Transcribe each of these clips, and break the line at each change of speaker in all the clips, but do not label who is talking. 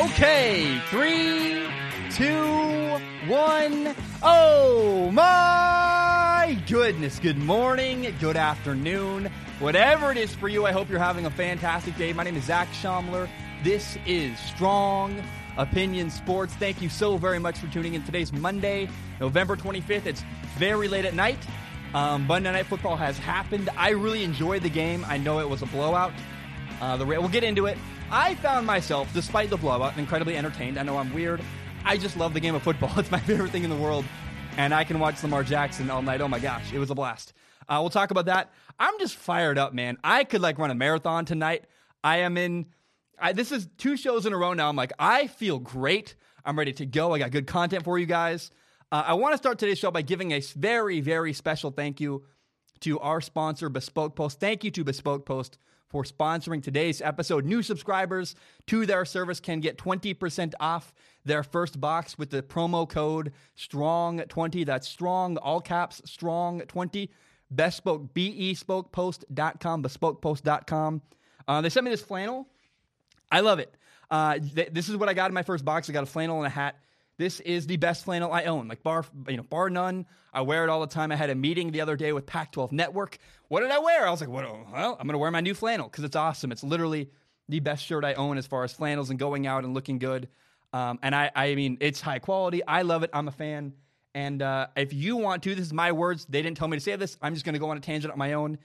Okay, three, two, one. Oh my goodness. Good morning, good afternoon, whatever it is for you. I hope you're having a fantastic day. My name is Zach Schaumler. This is Strong Opinion Sports. Thank you so very much for tuning in. Today's Monday, November 25th. It's very late at night. Um, Monday Night Football has happened. I really enjoyed the game. I know it was a blowout. Uh, the we'll get into it. I found myself, despite the blowout, incredibly entertained. I know I'm weird. I just love the game of football. It's my favorite thing in the world, and I can watch Lamar Jackson all night. Oh my gosh, it was a blast. Uh, we'll talk about that. I'm just fired up, man. I could like run a marathon tonight. I am in. I, this is two shows in a row now. I'm like, I feel great. I'm ready to go. I got good content for you guys. Uh, I want to start today's show by giving a very, very special thank you to our sponsor, Bespoke Post. Thank you to Bespoke Post for sponsoring today's episode. New subscribers to their service can get 20% off their first box with the promo code STRONG20. That's strong, all caps, strong20. Bespoke, bespokepost.com, bespokepost.com. Uh, they sent me this flannel. I love it. Uh, th- this is what I got in my first box. I got a flannel and a hat. This is the best flannel I own, like bar, you know, bar none. I wear it all the time. I had a meeting the other day with Pac-12 Network. What did I wear? I was like, what? Well, I'm gonna wear my new flannel because it's awesome. It's literally the best shirt I own as far as flannels and going out and looking good. Um, and I, I mean, it's high quality. I love it. I'm a fan. And uh, if you want to, this is my words. They didn't tell me to say this. I'm just going to go on a tangent on my own.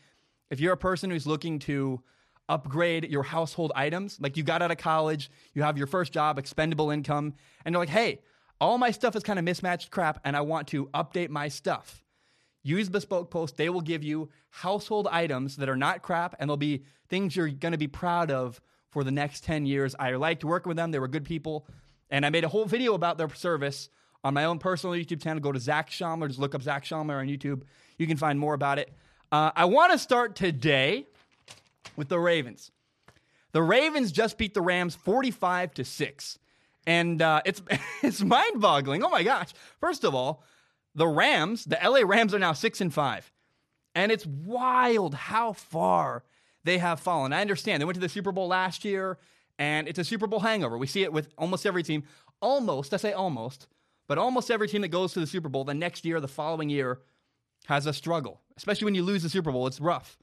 If you're a person who's looking to upgrade your household items, like you got out of college, you have your first job, expendable income, and you're like, hey, all my stuff is kind of mismatched crap, and I want to update my stuff. Use Bespoke Post. They will give you household items that are not crap, and they'll be things you're going to be proud of for the next 10 years. I liked working with them. They were good people. And I made a whole video about their service on my own personal YouTube channel. Go to Zach Schaumler. Just look up Zach Schaumler on YouTube. You can find more about it. Uh, I want to start today with the Ravens. The Ravens just beat the Rams 45 to 6. And uh, it's it's mind-boggling. Oh my gosh. First of all, the Rams, the LA Rams are now 6 and 5. And it's wild how far they have fallen. I understand. They went to the Super Bowl last year and it's a Super Bowl hangover. We see it with almost every team. Almost, I say almost, but almost every team that goes to the Super Bowl the next year, the following year, has a struggle. Especially when you lose the Super Bowl, it's rough.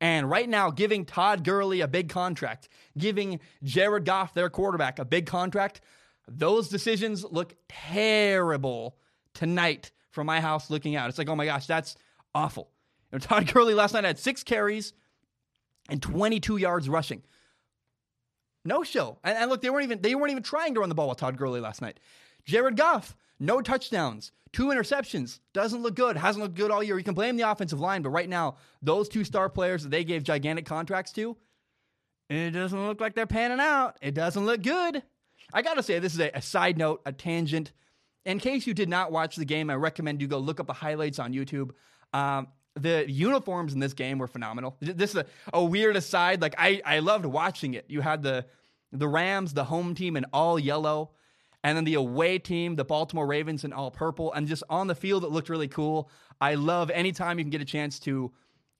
And right now, giving Todd Gurley a big contract, giving Jared Goff, their quarterback, a big contract, those decisions look terrible tonight from my house looking out. It's like, oh my gosh, that's awful. Know, Todd Gurley last night had six carries and 22 yards rushing. No show. And, and, look, they weren't even they weren't even trying to run the ball with Todd Gurley last night. Jared Goff, no touchdowns, two interceptions. Doesn't look good. Hasn't looked good all year. You can blame the offensive line, but right now, those two star players that they gave gigantic contracts to, it doesn't look like they're panning out. It doesn't look good. I gotta say, this is a, a side note, a tangent. In case you did not watch the game, I recommend you go look up the highlights on YouTube. Um, the uniforms in this game were phenomenal. This is a, a weird aside. Like I, I loved watching it. You had the the Rams, the home team in all yellow, and then the away team, the Baltimore Ravens in all purple. And just on the field, it looked really cool. I love anytime you can get a chance to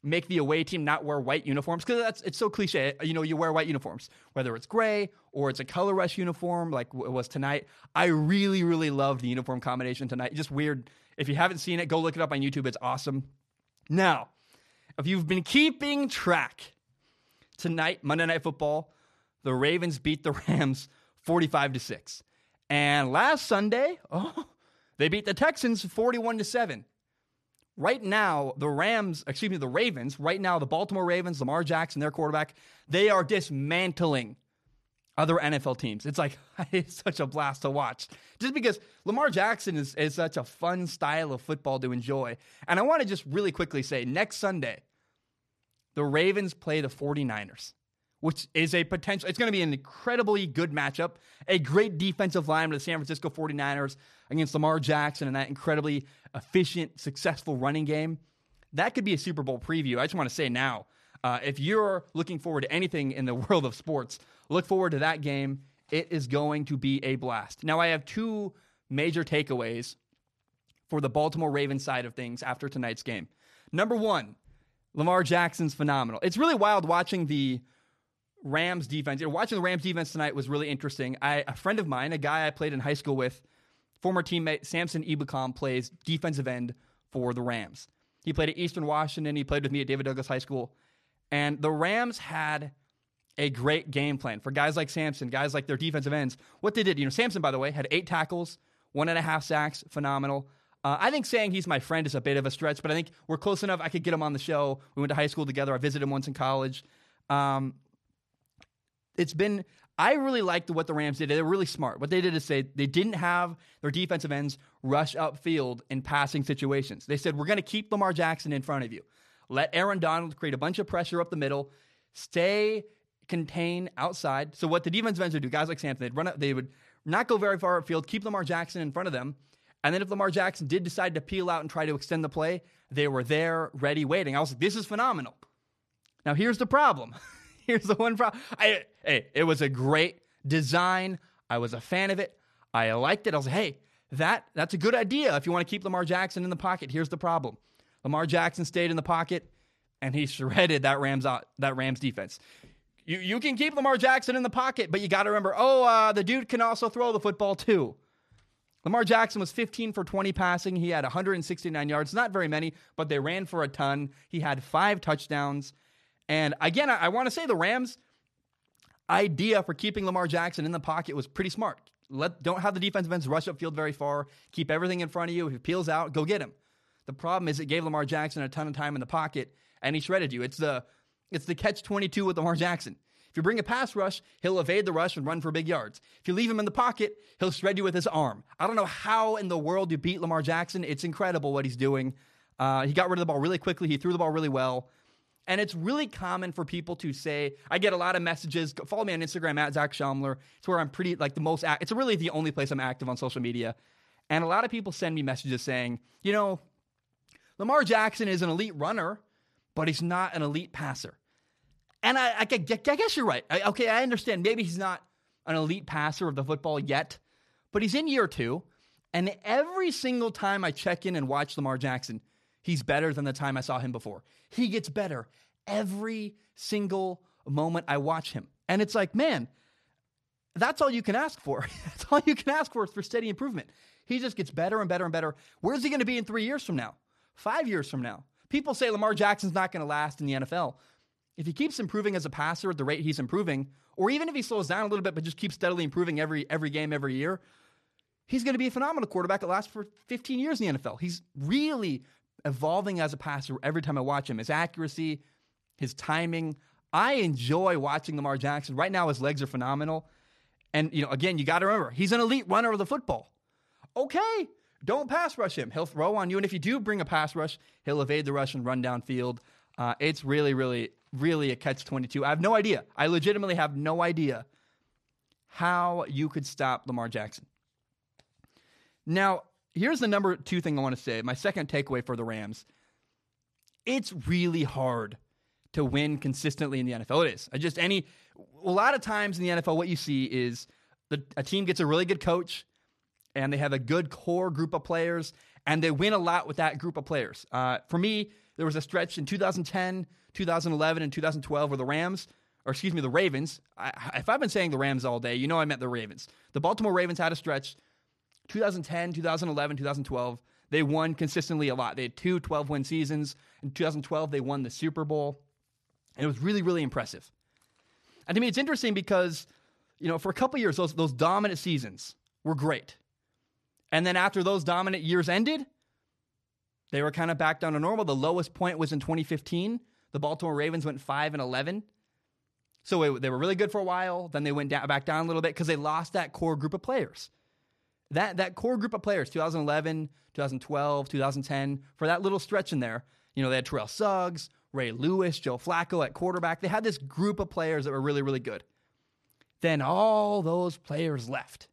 make the away team not wear white uniforms because that's it's so cliche. You know, you wear white uniforms, whether it's gray or it's a color rush uniform like it was tonight. I really, really love the uniform combination tonight. Just weird. If you haven't seen it, go look it up on YouTube. It's awesome. Now, if you've been keeping track tonight, Monday Night Football, the Ravens beat the Rams 45 to 6. And last Sunday, oh, they beat the Texans 41 to 7. Right now, the Rams, excuse me, the Ravens, right now, the Baltimore Ravens, Lamar Jackson, their quarterback, they are dismantling other NFL teams. It's like, it's such a blast to watch. Just because Lamar Jackson is, is such a fun style of football to enjoy. And I want to just really quickly say next Sunday, the Ravens play the 49ers, which is a potential, it's going to be an incredibly good matchup. A great defensive line with the San Francisco 49ers against Lamar Jackson and that incredibly efficient, successful running game. That could be a Super Bowl preview. I just want to say now, uh, if you're looking forward to anything in the world of sports, look forward to that game. It is going to be a blast. Now, I have two major takeaways for the Baltimore Ravens side of things after tonight's game. Number one, Lamar Jackson's phenomenal. It's really wild watching the Rams defense. You know, watching the Rams defense tonight was really interesting. I, a friend of mine, a guy I played in high school with, former teammate Samson Ebukam, plays defensive end for the Rams. He played at Eastern Washington. He played with me at David Douglas High School. And the Rams had a great game plan for guys like Samson, guys like their defensive ends. What they did, you know, Samson, by the way, had eight tackles, one and a half sacks, phenomenal. Uh, I think saying he's my friend is a bit of a stretch, but I think we're close enough. I could get him on the show. We went to high school together. I visited him once in college. Um, it's been I really liked what the Rams did. They were really smart. What they did is say they didn't have their defensive ends rush upfield in passing situations. They said, We're going to keep Lamar Jackson in front of you. Let Aaron Donald create a bunch of pressure up the middle. Stay contain outside. So what the defensive ends would do, guys like Samson, they'd run up, they would not go very far upfield, keep Lamar Jackson in front of them. And then if Lamar Jackson did decide to peel out and try to extend the play, they were there, ready, waiting. I was like, this is phenomenal. Now here's the problem. here's the one problem. I, hey, it was a great design. I was a fan of it. I liked it. I was like, hey, that that's a good idea if you want to keep Lamar Jackson in the pocket. Here's the problem. Lamar Jackson stayed in the pocket and he shredded that Rams out, that Rams defense. You you can keep Lamar Jackson in the pocket, but you got to remember, oh, uh, the dude can also throw the football too. Lamar Jackson was 15 for 20 passing. He had 169 yards, not very many, but they ran for a ton. He had five touchdowns. And again, I, I want to say the Rams' idea for keeping Lamar Jackson in the pocket was pretty smart. Let don't have the defensive ends rush upfield very far. Keep everything in front of you. If he peels out, go get him. The problem is it gave Lamar Jackson a ton of time in the pocket, and he shredded you. It's the it's the catch 22 with Lamar Jackson. If you bring a pass rush, he'll evade the rush and run for big yards. If you leave him in the pocket, he'll shred you with his arm. I don't know how in the world you beat Lamar Jackson. It's incredible what he's doing. Uh, he got rid of the ball really quickly. He threw the ball really well. And it's really common for people to say, I get a lot of messages. Follow me on Instagram at Zach Schaumler. It's where I'm pretty, like the most, act- it's really the only place I'm active on social media. And a lot of people send me messages saying, you know, Lamar Jackson is an elite runner, but he's not an elite passer. And I, I, I guess you're right. I, okay, I understand. Maybe he's not an elite passer of the football yet, but he's in year two. And every single time I check in and watch Lamar Jackson, he's better than the time I saw him before. He gets better every single moment I watch him. And it's like, man, that's all you can ask for. that's all you can ask for for steady improvement. He just gets better and better and better. Where's he going to be in three years from now? Five years from now? People say Lamar Jackson's not going to last in the NFL. If he keeps improving as a passer at the rate he's improving, or even if he slows down a little bit but just keeps steadily improving every every game, every year, he's going to be a phenomenal quarterback that lasts for 15 years in the NFL. He's really evolving as a passer every time I watch him. His accuracy, his timing. I enjoy watching Lamar Jackson. Right now, his legs are phenomenal. And, you know, again, you got to remember, he's an elite runner of the football. Okay, don't pass rush him. He'll throw on you. And if you do bring a pass rush, he'll evade the rush and run downfield. Uh, it's really, really, really a catch 22. I have no idea. I legitimately have no idea how you could stop Lamar Jackson. Now, here's the number two thing I want to say. My second takeaway for the Rams. It's really hard to win consistently in the NFL. It is. I just any a lot of times in the NFL, what you see is the, a team gets a really good coach and they have a good core group of players and they win a lot with that group of players. Uh, for me, there was a stretch in 2010, 2011, and 2012 where the Rams, or excuse me, the Ravens. I, if I've been saying the Rams all day, you know I meant the Ravens. The Baltimore Ravens had a stretch 2010, 2011, 2012. They won consistently a lot. They had two 12 win seasons. In 2012, they won the Super Bowl. And it was really, really impressive. And to me, it's interesting because, you know, for a couple years, those, those dominant seasons were great. And then after those dominant years ended, they were kind of back down to normal. The lowest point was in 2015. The Baltimore Ravens went 5 and 11. So they were really good for a while. Then they went down, back down a little bit because they lost that core group of players. That, that core group of players, 2011, 2012, 2010, for that little stretch in there, you know, they had Terrell Suggs, Ray Lewis, Joe Flacco at quarterback. They had this group of players that were really, really good. Then all those players left.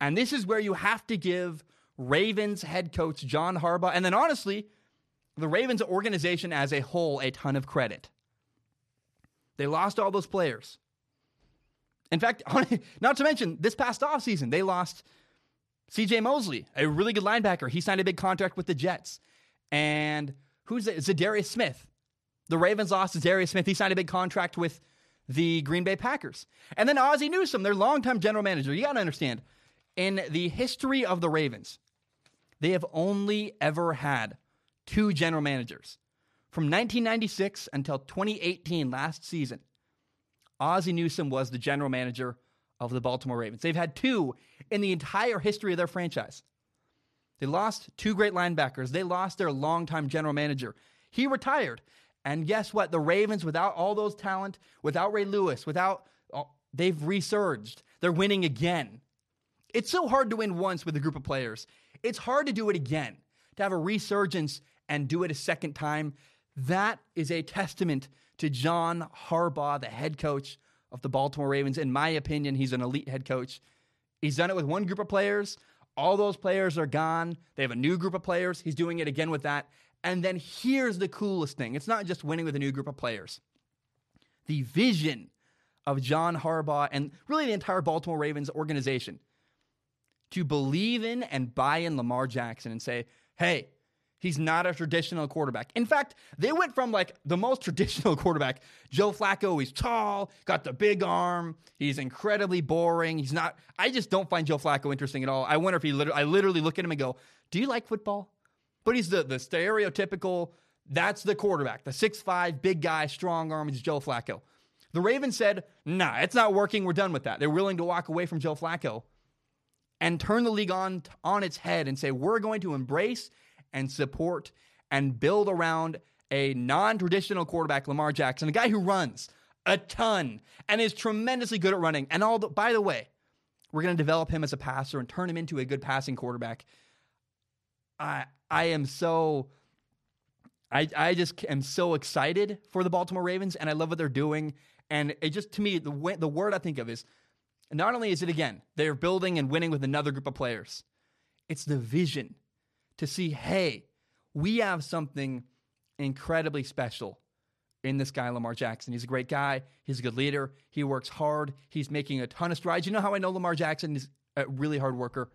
And this is where you have to give Ravens head coach John Harbaugh, and then honestly, the Ravens organization as a whole, a ton of credit. They lost all those players. In fact, not to mention this past offseason, they lost CJ Mosley, a really good linebacker. He signed a big contract with the Jets. And who's it? Za'Darius Smith. The Ravens lost Za'Darius Smith. He signed a big contract with the Green Bay Packers. And then Ozzie Newsome, their longtime general manager. You got to understand, in the history of the Ravens, they have only ever had two general managers. From 1996 until 2018, last season, Ozzie Newsome was the general manager of the Baltimore Ravens. They've had two in the entire history of their franchise. They lost two great linebackers. They lost their longtime general manager. He retired. And guess what? The Ravens, without all those talent, without Ray Lewis, without, they've resurged. They're winning again. It's so hard to win once with a group of players. It's hard to do it again, to have a resurgence and do it a second time. That is a testament to John Harbaugh, the head coach of the Baltimore Ravens. In my opinion, he's an elite head coach. He's done it with one group of players. All those players are gone. They have a new group of players. He's doing it again with that. And then here's the coolest thing it's not just winning with a new group of players. The vision of John Harbaugh and really the entire Baltimore Ravens organization to believe in and buy in Lamar Jackson and say, hey, He's not a traditional quarterback. In fact, they went from like the most traditional quarterback, Joe Flacco. He's tall, got the big arm. He's incredibly boring. He's not. I just don't find Joe Flacco interesting at all. I wonder if he. Literally, I literally look at him and go, "Do you like football?" But he's the the stereotypical. That's the quarterback, the six five, big guy, strong arm. Is Joe Flacco. The Ravens said, "Nah, it's not working. We're done with that." They're willing to walk away from Joe Flacco and turn the league on on its head and say, "We're going to embrace." And support and build around a non traditional quarterback, Lamar Jackson, a guy who runs a ton and is tremendously good at running. And all the, by the way, we're going to develop him as a passer and turn him into a good passing quarterback. I I am so I I just am so excited for the Baltimore Ravens and I love what they're doing. And it just to me the the word I think of is not only is it again they're building and winning with another group of players, it's the vision to see, hey, we have something incredibly special in this guy, Lamar Jackson. He's a great guy. He's a good leader. He works hard. He's making a ton of strides. You know how I know Lamar Jackson is a really hard worker?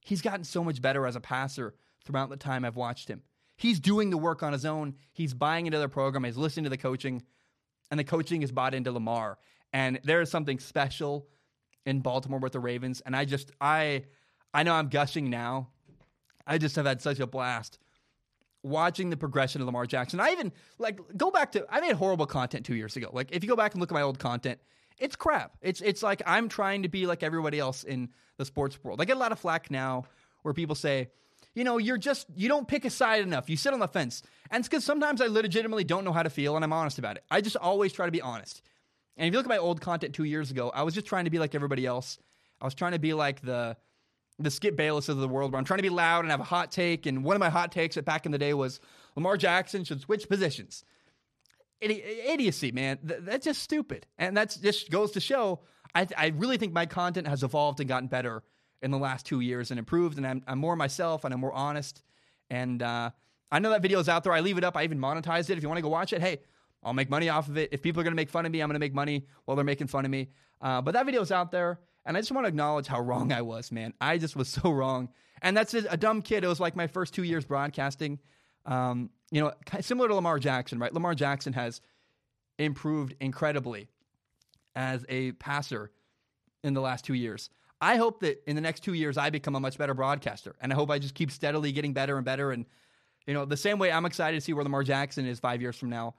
He's gotten so much better as a passer throughout the time I've watched him. He's doing the work on his own. He's buying into their program. He's listening to the coaching, and the coaching is bought into Lamar. And there is something special in Baltimore with the Ravens. And I just, I, I know I'm gushing now I just have had such a blast watching the progression of Lamar Jackson. I even like go back to I made horrible content two years ago. Like if you go back and look at my old content, it's crap. It's it's like I'm trying to be like everybody else in the sports world. I get a lot of flack now where people say, you know, you're just you don't pick a side enough. You sit on the fence. And it's because sometimes I legitimately don't know how to feel and I'm honest about it. I just always try to be honest. And if you look at my old content two years ago, I was just trying to be like everybody else. I was trying to be like the the Skip Bayless of the world, where I'm trying to be loud and have a hot take. And one of my hot takes back in the day was Lamar Jackson should switch positions. Idi- idiocy, man. Th- that's just stupid. And that just goes to show I, th- I really think my content has evolved and gotten better in the last two years and improved. And I'm, I'm more myself and I'm more honest. And uh, I know that video is out there. I leave it up. I even monetized it. If you want to go watch it, hey, I'll make money off of it. If people are going to make fun of me, I'm going to make money while they're making fun of me. Uh, but that video is out there. And I just want to acknowledge how wrong I was, man. I just was so wrong. And that's a, a dumb kid. It was like my first two years broadcasting. Um, you know, similar to Lamar Jackson, right? Lamar Jackson has improved incredibly as a passer in the last two years. I hope that in the next two years I become a much better broadcaster, and I hope I just keep steadily getting better and better. And you know, the same way I'm excited to see where Lamar Jackson is five years from now.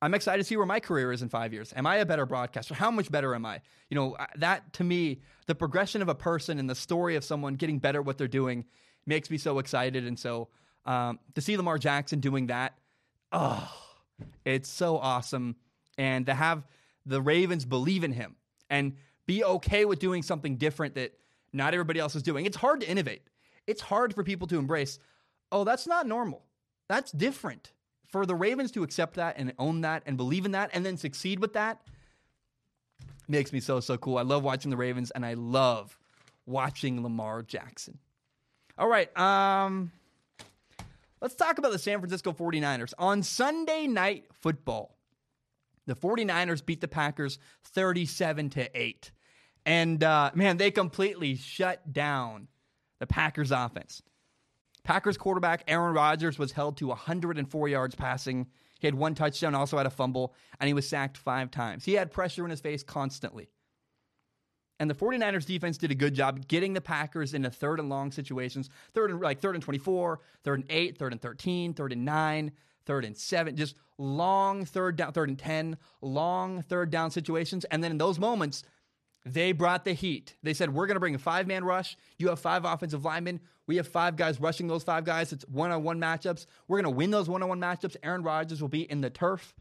I'm excited to see where my career is in five years. Am I a better broadcaster? How much better am I? You know, that to me, the progression of a person and the story of someone getting better at what they're doing makes me so excited. And so um, to see Lamar Jackson doing that, oh, it's so awesome. And to have the Ravens believe in him and be okay with doing something different that not everybody else is doing. It's hard to innovate. It's hard for people to embrace, oh, that's not normal. That's different for the Ravens to accept that and own that and believe in that and then succeed with that makes me so, so cool. I love watching the Ravens and I love watching Lamar Jackson. All right. Um, let's talk about the San Francisco 49ers. On Sunday night football, the 49ers beat the Packers 37 to 8. And uh, man, they completely shut down the Packers offense. Packers quarterback Aaron Rodgers was held to 104 yards passing. He had one touchdown, also had a fumble, and he was sacked five times. He had pressure in his face constantly. And the 49ers defense did a good job getting the Packers into third and long situations, third and like third and 24, third and 8, third and 13, third and 9, third and 7, just long third down, third and 10, long third down situations. And then in those moments, they brought the heat. They said, We're going to bring a five man rush. You have five offensive linemen. We have five guys rushing those five guys. It's one on one matchups. We're going to win those one on one matchups. Aaron Rodgers will be in the turf.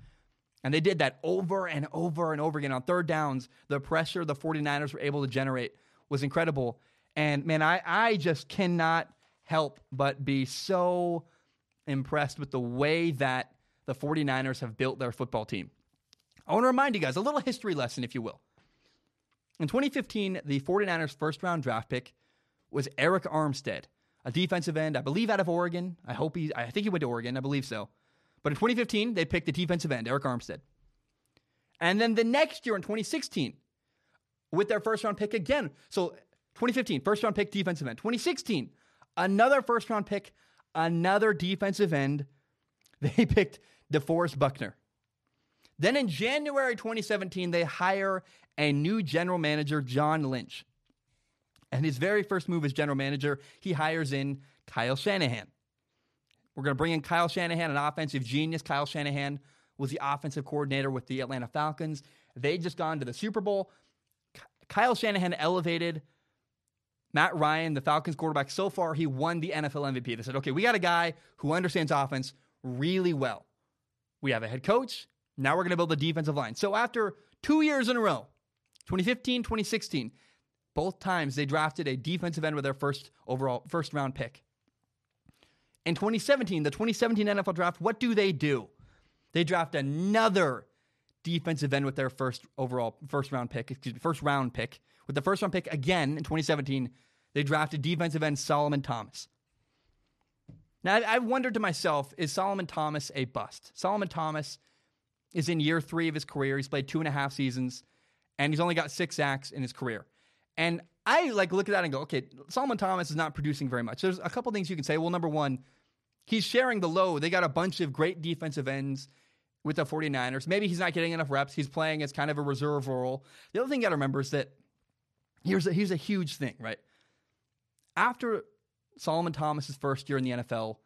And they did that over and over and over again on third downs. The pressure the 49ers were able to generate was incredible. And man, I, I just cannot help but be so impressed with the way that the 49ers have built their football team. I want to remind you guys a little history lesson, if you will. In 2015, the 49ers' first round draft pick was Arik Armstead, a defensive end, I believe out of Oregon. I hope he, I think he went to Oregon, I believe so. But in 2015, they picked the defensive end, Arik Armstead. And then the next year in 2016, with their first round pick again. So 2015, first round pick, defensive end. 2016, another first round pick, another defensive end. They picked DeForest Buckner. Then in January 2017, they hire a new general manager, John Lynch. And his very first move as general manager, he hires in Kyle Shanahan. We're going to bring in Kyle Shanahan, an offensive genius. Kyle Shanahan was the offensive coordinator with the Atlanta Falcons. They just gone to the Super Bowl. Kyle Shanahan elevated Matt Ryan, the Falcons quarterback. So far, he won the NFL MVP. They said, okay, we got a guy who understands offense really well. We have a head coach. Now we're going to build a defensive line. So after two years in a row, 2015, 2016, both times they drafted a defensive end with their first overall first round pick. In 2017, the 2017 NFL draft, what do they do? They draft another defensive end with their first overall first round pick, excuse me, first round pick. With the first round pick again in 2017, they drafted defensive end Solomon Thomas. Now, I've wondered to myself, is Solomon Thomas a bust? Solomon Thomas is in year three of his career. He's played two and a half seasons, and he's only got six sacks in his career. And I like look at that and go, okay, Solomon Thomas is not producing very much. There's a couple things you can say. Well, number one, he's sharing the load. They got a bunch of great defensive ends with the 49ers. Maybe he's not getting enough reps. He's playing as kind of a reserve role. The other thing you got to remember is that here's a, here's a huge thing, right? After Solomon Thomas's first year in the NFL,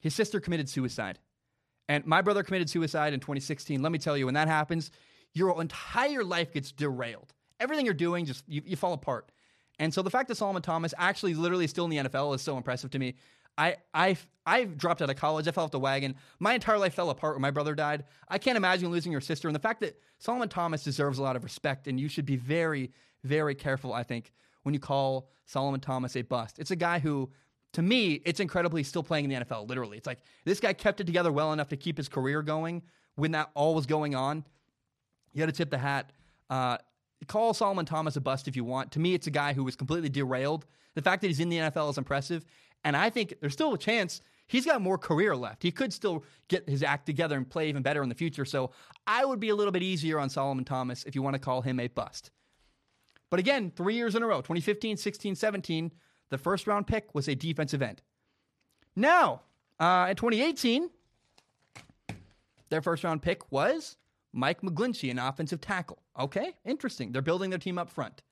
his sister committed suicide. And my brother committed suicide in 2016. Let me tell you, when that happens, your entire life gets derailed. Everything you're doing just you, you fall apart. And so the fact that Solomon Thomas actually literally is still in the NFL is so impressive to me. I I I dropped out of college. I fell off the wagon. My entire life fell apart when my brother died. I can't imagine losing your sister. And the fact that Solomon Thomas deserves a lot of respect, and you should be very, very careful, I think, when you call Solomon Thomas a bust. It's a guy who, to me, it's incredibly still playing in the NFL, literally. It's like this guy kept it together well enough to keep his career going when that all was going on. You got to tip the hat. Uh, call Solomon Thomas a bust if you want. To me, it's a guy who was completely derailed. The fact that he's in the NFL is impressive. And I think there's still a chance he's got more career left. He could still get his act together and play even better in the future. So I would be a little bit easier on Solomon Thomas if you want to call him a bust. But again, three years in a row 2015, 16, 17, the first round pick was a defensive end. Now, uh, in 2018, their first round pick was Mike McGlinchey, an offensive tackle. Okay, interesting. They're building their team up front.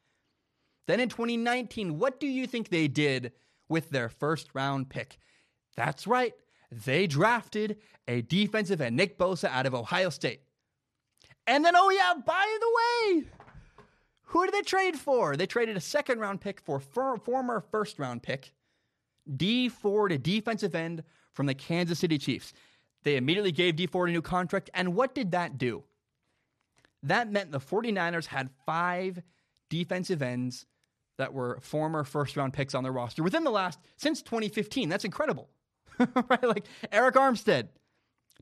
Then in 2019, what do you think they did with their first round pick. That's right, they drafted a defensive end, Nick Bosa, out of Ohio State. And then, oh yeah, by the way, who did they trade for? They traded a second round pick for former first round pick, Dee Ford, a defensive end from the Kansas City Chiefs. They immediately gave Dee Ford a new contract. And what did that do? That meant the 49ers had five defensive ends that were former first round picks on their roster within the last since 2015. That's incredible. right? Like Arik Armstead,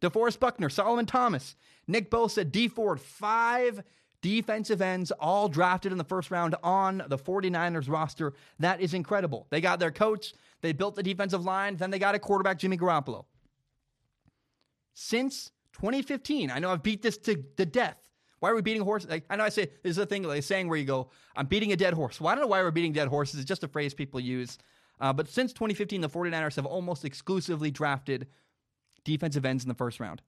DeForest Buckner, Solomon Thomas, Nick Bosa, Dee Ford, five defensive ends all drafted in the first round on the 49ers roster. That is incredible. They got their coach, they built the defensive line, then they got a quarterback, Jimmy Garoppolo. Since 2015, I know I've beat this to the death. Why are we beating horses? Like, I know I say there's a thing like a saying where you go, "I'm beating a dead horse." Well, I don't know why we're beating dead horses. It's just a phrase people use. Uh, but since 2015, the 49ers have almost exclusively drafted defensive ends in the first round.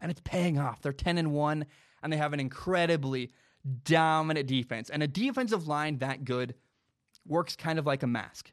And it's paying off. They're 10 and 1, and they have an incredibly dominant defense. And a defensive line that good works kind of like a mask.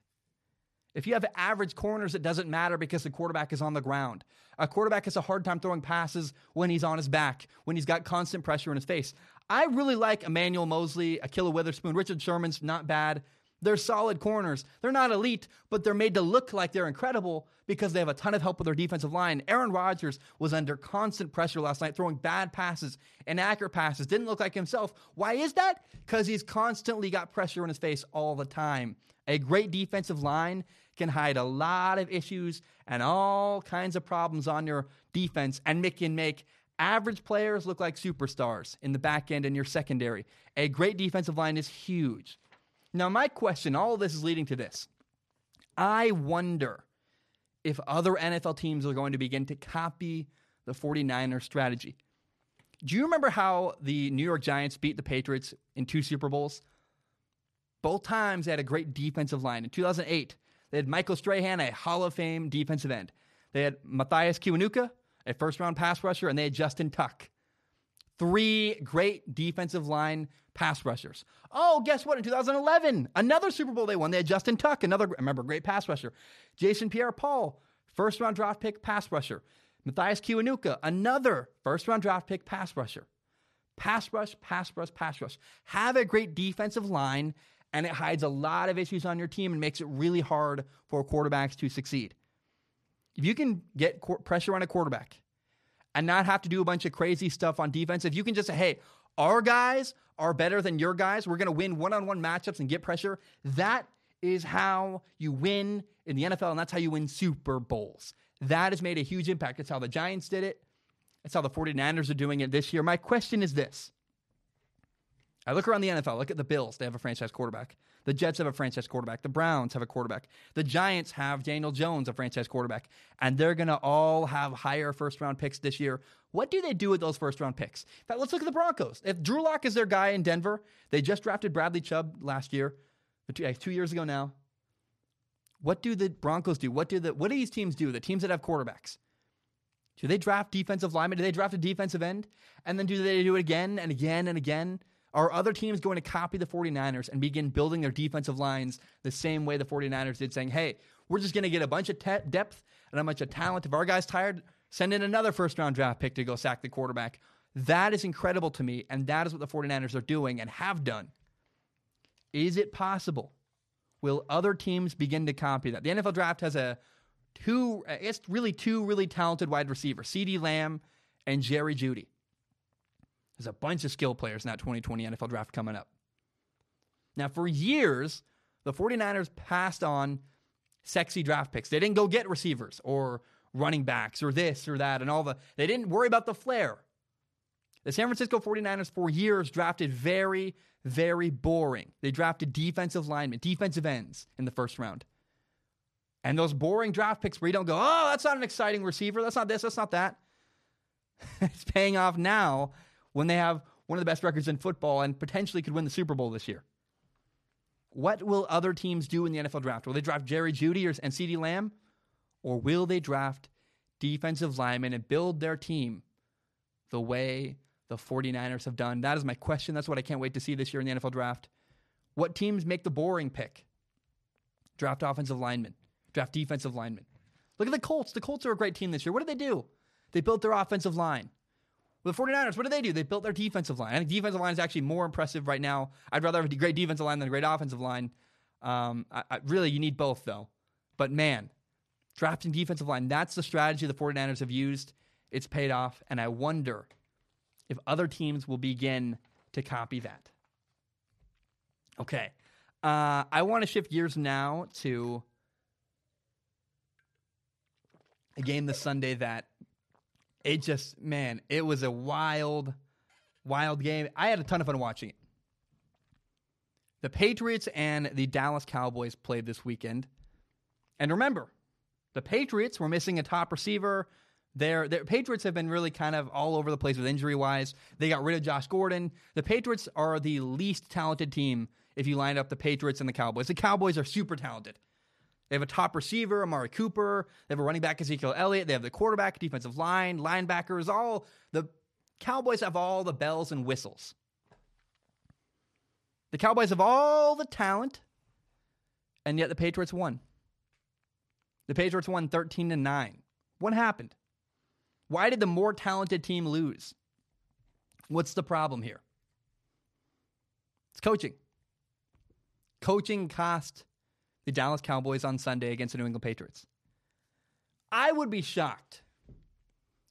If you have average corners, it doesn't matter because the quarterback is on the ground. A quarterback has a hard time throwing passes when he's on his back, when he's got constant pressure in his face. I really like Emmanuel Moseley, Ahkello Witherspoon, Richard Sherman's not bad. They're solid corners. They're not elite, but they're made to look like they're incredible because they have a ton of help with their defensive line. Aaron Rodgers was under constant pressure last night, throwing bad passes, inaccurate passes, didn't look like himself. Why is that? Because he's constantly got pressure in his face all the time. A great defensive line can hide a lot of issues and all kinds of problems on your defense and make, can make average players look like superstars in the back end and your secondary. A great defensive line is huge. Now, my question, all of this is leading to this. I wonder if other NFL teams are going to begin to copy the 49ers strategy. Do you remember how the New York Giants beat the Patriots in two Super Bowls? Both times they had a great defensive line. In 2008, they had Michael Strahan, a Hall of Fame defensive end. They had Mathias Kiwanuka, a first round pass rusher, and they had Justin Tuck. Three great defensive line pass rushers. Oh, guess what? In 2011, another Super Bowl they won. They had Justin Tuck, another, remember, great pass rusher. Jason Pierre Paul, first round draft pick pass rusher. Mathias Kiwanuka, another first round draft pick pass rusher. Pass rush, pass rush, pass rush. Have a great defensive line, and it hides a lot of issues on your team and makes it really hard for quarterbacks to succeed. If you can get pressure on a quarterback and not have to do a bunch of crazy stuff on defense, if you can just say, hey, our guys are better than your guys, we're going to win one on one matchups and get pressure, that is how you win in the NFL, and that's how you win Super Bowls. That has made a huge impact. It's how the Giants did it. It's how the 49ers are doing it this year. My question is this I look around the NFL, look at the Bills, they have a franchise quarterback. The Jets have a franchise quarterback. The Browns have a quarterback. The Giants have Daniel Jones, a franchise quarterback. And they're going to all have higher first round picks this year. What do they do with those first round picks? In fact, let's look at the Broncos. If Drew Lock is their guy in Denver, they just drafted Bradley Chubb last year, two years ago now. What do the Broncos do? What do the what do these teams do? The teams that have quarterbacks. Do they draft defensive linemen? Do they draft a defensive end? And then do they do it again and again and again? Are other teams going to copy the 49ers and begin building their defensive lines the same way the 49ers did, saying, hey, we're just going to get a bunch of te- depth and a bunch of talent. If our guy's tired, send in another first round draft pick to go sack the quarterback. That is incredible to me, and that is what the 49ers are doing and have done. Is it possible? Will other teams begin to copy that? The NFL draft has a two, it's really two really talented wide receivers, CeeDee Lamb and Jerry Jeudy. There's a bunch of skill players in that 2020 NFL draft coming up. Now, for years, the 49ers passed on sexy draft picks. They didn't go get receivers or running backs or this or that and all the, they didn't worry about the flair. The San Francisco 49ers for years drafted very, very boring. They drafted defensive linemen, defensive ends in the first round. And those boring draft picks where you don't go, oh, that's not an exciting receiver. That's not this. That's not that. it's paying off now when they have one of the best records in football and potentially could win the Super Bowl this year? What will other teams do in the NFL draft? Will they draft Jerry Jeudy or, and CeeDee Lamb? Or will they draft defensive linemen and build their team the way the 49ers have done? That is my question. That's what I can't wait to see this year in the NFL draft. What teams make the boring pick? Draft offensive linemen, draft defensive linemen. Look at the Colts. The Colts are a great team this year. What did they do? They built their offensive line. With the 49ers, what did they do? They built their defensive line. I think defensive line is actually more impressive right now. I'd rather have a great defensive line than a great offensive line. Um, I, I, really, you need both, though. But man, drafting defensive line, that's the strategy the 49ers have used. It's paid off. And I wonder if other teams will begin to copy that. Okay. Uh, I want to shift gears now to a game this Sunday that it just man, it was a wild, wild game. I had a ton of fun watching it. The Patriots and the Dallas Cowboys played this weekend. And remember, the Patriots were missing a top receiver. Their, their Patriots have been really kind of all over the place with injury wise. They got rid of Josh Gordon. The Patriots are the least talented team if you line up the Patriots and the Cowboys. The Cowboys are super talented. They have a top receiver, Amari Cooper. They have a running back, Ezekiel Elliott. They have the quarterback, defensive line, linebackers. All the Cowboys have all the bells and whistles. The Cowboys have all the talent, and yet the Patriots won. The Patriots won 13 to 9. What happened? Why did the more talented team lose? What's the problem here? It's coaching. Coaching cost the Dallas Cowboys on Sunday against the New England Patriots. I would be shocked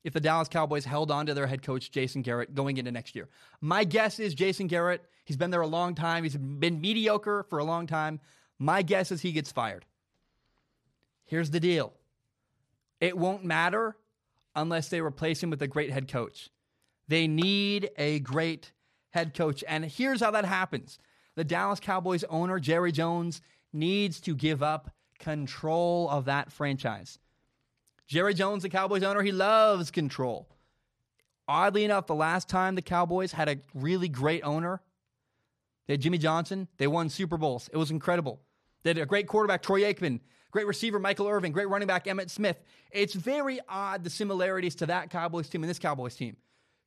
if the Dallas Cowboys held on to their head coach, Jason Garrett, going into next year. My guess is Jason Garrett, he's been there a long time, he's been mediocre for a long time. My guess is he gets fired. Here's the deal it won't matter unless they replace him with a great head coach. They need a great head coach. And here's how that happens the Dallas Cowboys owner, Jerry Jones, needs to give up control of that franchise. Jerry Jones, the Cowboys owner, he loves control. Oddly enough, the last time the Cowboys had a really great owner, they had Jimmy Johnson. They won Super Bowls. It was incredible. They had a great quarterback, Troy Aikman, great receiver, Michael Irvin, great running back, Emmitt Smith. It's very odd the similarities to that Cowboys team and this Cowboys team.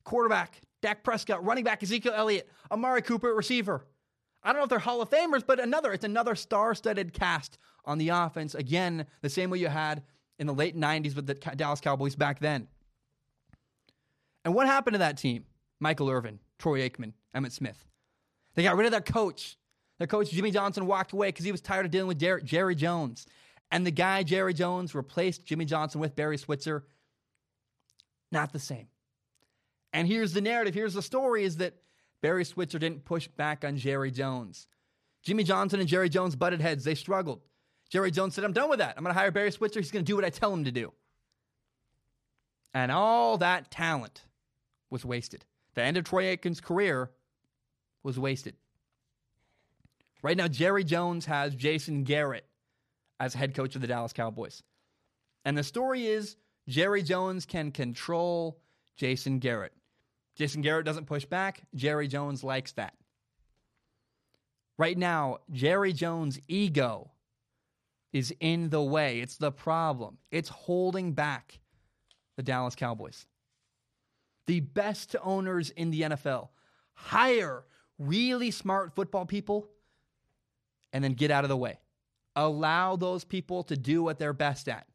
Quarterback, Dak Prescott, running back, Ezekiel Elliott, Amari Cooper, receiver. I don't know if they're Hall of Famers, but another, it's another star-studded cast on the offense. Again, the same way you had in the late 90s with the Dallas Cowboys back then. And what happened to that team? Michael Irvin, Troy Aikman, Emmitt Smith. They got rid of their coach. Their coach, Jimmy Johnson, walked away because he was tired of dealing with Jer- Jerry Jones. And the guy, Jerry Jones, replaced Jimmy Johnson with Barry Switzer. Not the same. And here's the narrative. Here's the story is that Barry Switzer didn't push back on Jerry Jones. Jimmy Johnson and Jerry Jones butted heads. They struggled. Jerry Jones said, I'm done with that. I'm going to hire Barry Switzer. He's going to do what I tell him to do. And all that talent was wasted. The end of Troy Aikman's career was wasted. Right now, Jerry Jones has Jason Garrett as head coach of the Dallas Cowboys. And the story is Jerry Jones can control Jason Garrett. Jason Garrett doesn't push back. Jerry Jones likes that. Right now, Jerry Jones' ego is in the way. It's the problem. It's holding back the Dallas Cowboys. The best owners in the NFL hire really smart football people and then get out of the way. Allow those people to do what they're best at.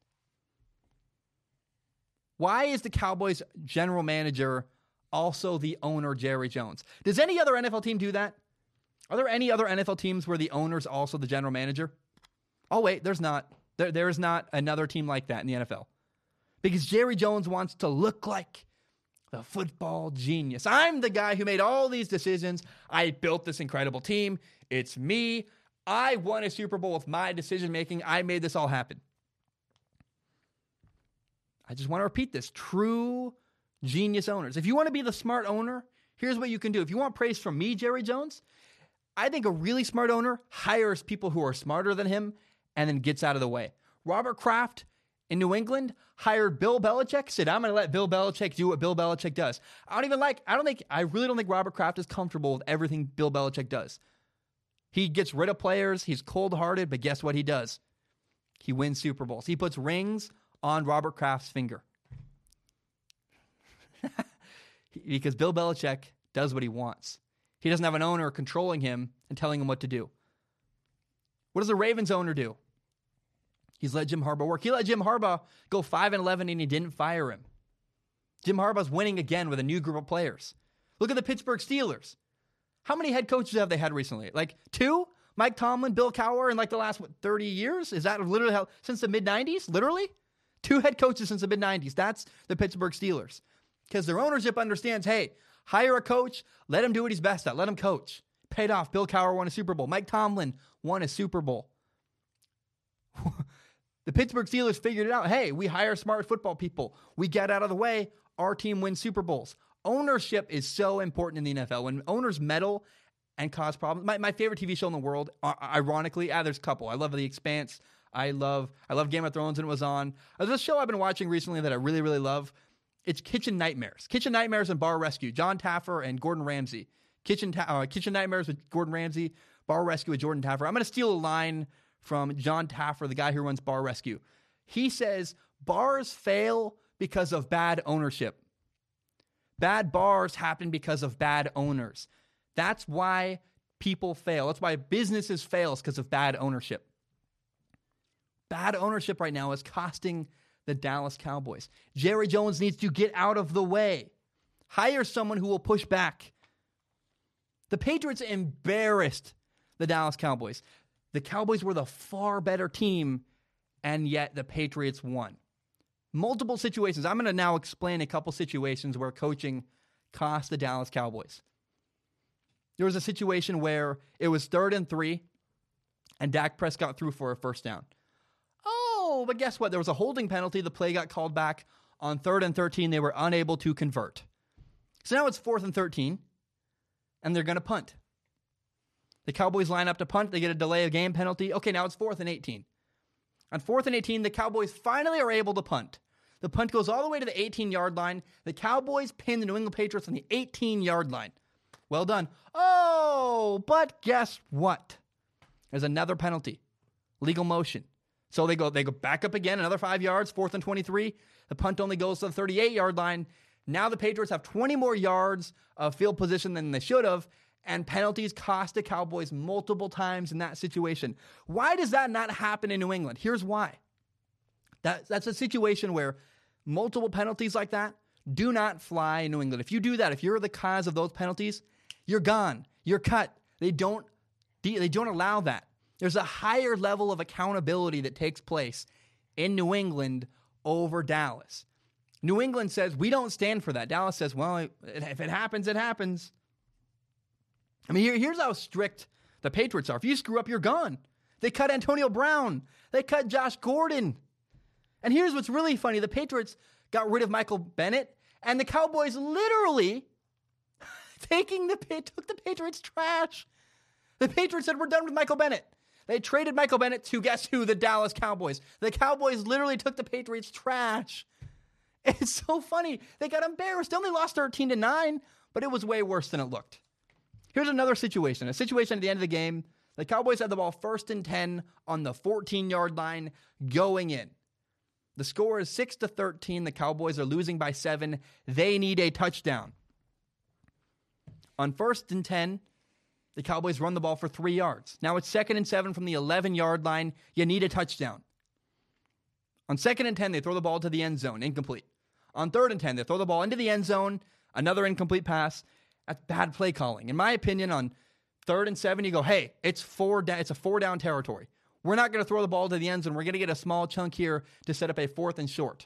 Why is the Cowboys general manager also the owner, Jerry Jones. Does any other NFL team do that? Are there any other NFL teams where the owner's also the general manager? Oh, wait, there's not. There, there's not another team like that in the NFL. Because Jerry Jones wants to look like the football genius. I'm the guy who made all these decisions. I built this incredible team. It's me. I won a Super Bowl with my decision making. I made this all happen. I just want to repeat this. True genius owners. If you want to be the smart owner, here's what you can do. If you want praise from me, Jerry Jones, I think a really smart owner hires people who are smarter than him and then gets out of the way. Robert Kraft in New England hired Bill Belichick, said, I'm going to let Bill Belichick do what Bill Belichick does. I don't even like, I don't think, I really don't think Robert Kraft is comfortable with everything Bill Belichick does. He gets rid of players, he's cold hearted, but guess what he does? He wins Super Bowls. He puts rings on Robert Kraft's finger. because Bill Belichick does what he wants. He doesn't have an owner controlling him and telling him what to do. What does the Ravens owner do? He's let Jim Harbaugh work. He let Jim Harbaugh go 5 and 11 and he didn't fire him. Jim Harbaugh's winning again with a new group of players. Look at the Pittsburgh Steelers. How many head coaches have they had recently? Like two? Mike Tomlin, Bill Cowher in like the last what, 30 years? Is that literally how since the mid 90s? Literally? Two head coaches since the mid 90s. That's the Pittsburgh Steelers because their ownership understands hey, hire a coach, let him do what he's best at, let him coach. Paid off. Bill Cowher won a Super Bowl. Mike Tomlin won a Super Bowl. the Pittsburgh Steelers figured it out. Hey, we hire smart football people. We get out of the way. Our team wins Super Bowls. Ownership is so important in the NFL. When owners meddle and cause problems, my, my favorite TV show in the world, ironically, ah, there's a couple. I love The Expanse. I love I love Game of Thrones and it was on. There's a show I've been watching recently that I really really love. It's Kitchen Nightmares. Kitchen Nightmares and Bar Rescue. Jon Taffer and Gordon Ramsay. Kitchen ta- uh, Kitchen Nightmares with Gordon Ramsay. Bar Rescue with Jordan Taffer. I'm going to steal a line from Jon Taffer, the guy who runs Bar Rescue. He says bars fail because of bad ownership. Bad bars happen because of bad owners. That's why people fail. That's why businesses fail because of bad ownership. Bad ownership right now is costing the Dallas Cowboys. Jerry Jones needs to get out of the way. Hire someone who will push back. The Patriots embarrassed the Dallas Cowboys. The Cowboys were the far better team, and yet the Patriots won. Multiple situations. I'm going to now explain a couple situations where coaching cost the Dallas Cowboys. There was a situation where it was third and three, and Dak Prescott threw for a first down. Oh, but guess what? There was a holding penalty. The play got called back on third and 13. They were unable to convert. So now it's fourth and 13, and they're going to punt. The Cowboys line up to punt. They get a delay of game penalty. Okay, now it's fourth and 18. On fourth and 18, the Cowboys finally are able to punt. The punt goes all the way to the 18 yard line. The Cowboys pin the New England Patriots on the 18 yard line. Well done. Oh, but guess what? There's another penalty legal motion. So they go they go back up again, another five yards, fourth and 23. The punt only goes to the 38 yard line. Now the Patriots have 20 more yards of field position than they should have, and penalties cost the Cowboys multiple times in that situation. Why does that not happen in New England? Here's why. That, that's a situation where multiple penalties like that do not fly in New England. If you do that, if you're the cause of those penalties, you're gone. You're cut. They don't they don't allow that. There's a higher level of accountability that takes place in New England over Dallas. New England says, we don't stand for that. Dallas says, well, if it happens, it happens. I mean, here, here's how strict the Patriots are. If you screw up, you're gone. They cut Antonio Brown, they cut Josh Gordon. And here's what's really funny the Patriots got rid of Michael Bennett, and the Cowboys literally taking the took the Patriots trash. The Patriots said, We're done with Michael Bennett. They traded Michael Bennett to guess who? The Dallas Cowboys. The Cowboys literally took the Patriots trash. It's so funny. They got embarrassed. They only lost 13 to 9, but it was way worse than it looked. Here's another situation. A situation at the end of the game. The Cowboys had the ball first and 10 on the 14 yard line going in. The score is 6 to 13. The Cowboys are losing by 7. They need a touchdown. On first and 10, the Cowboys run the ball for three yards. Now it's second and seven from the 11 yard line. You need a touchdown. On second and 10, they throw the ball to the end zone, incomplete. On third and 10, they throw the ball into the end zone, another incomplete pass. That's bad play calling. In my opinion, on third and seven, you go, hey, it's four it's a four down territory. We're not going to throw the ball to the end zone. We're going to get a small chunk here to set up a fourth and short.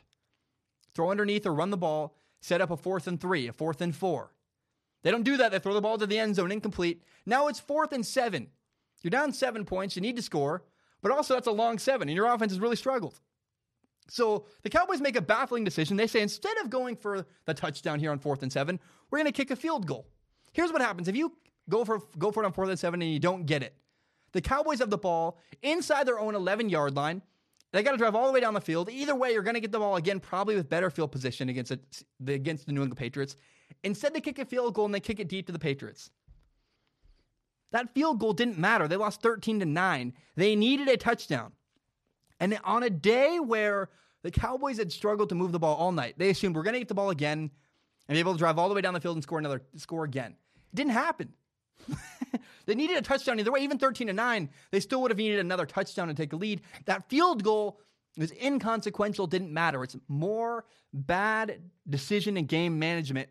Throw underneath or run the ball, set up a fourth and three, a fourth and four. They don't do that. They throw the ball to the end zone incomplete. Now it's fourth and seven. You're down seven points. You need to score, but also that's a long seven, and your offense has really struggled. So the Cowboys make a baffling decision. They say instead of going for the touchdown here on fourth and seven, we're going to kick a field goal. Here's what happens if you go for go for it on fourth and seven and you don't get it. The Cowboys have the ball inside their own 11 yard line. They got to drive all the way down the field. Either way, you're going to get the ball again, probably with better field position against it, against the New England Patriots. Instead, they kick a field goal and they kick it deep to the Patriots. That field goal didn't matter. They lost 13 to 9. They needed a touchdown. And on a day where the Cowboys had struggled to move the ball all night, they assumed we're going to get the ball again and be able to drive all the way down the field and score another score again. It didn't happen. they needed a touchdown either way. Even 13 to 9, they still would have needed another touchdown to take a lead. That field goal was inconsequential, didn't matter. It's more bad decision and game management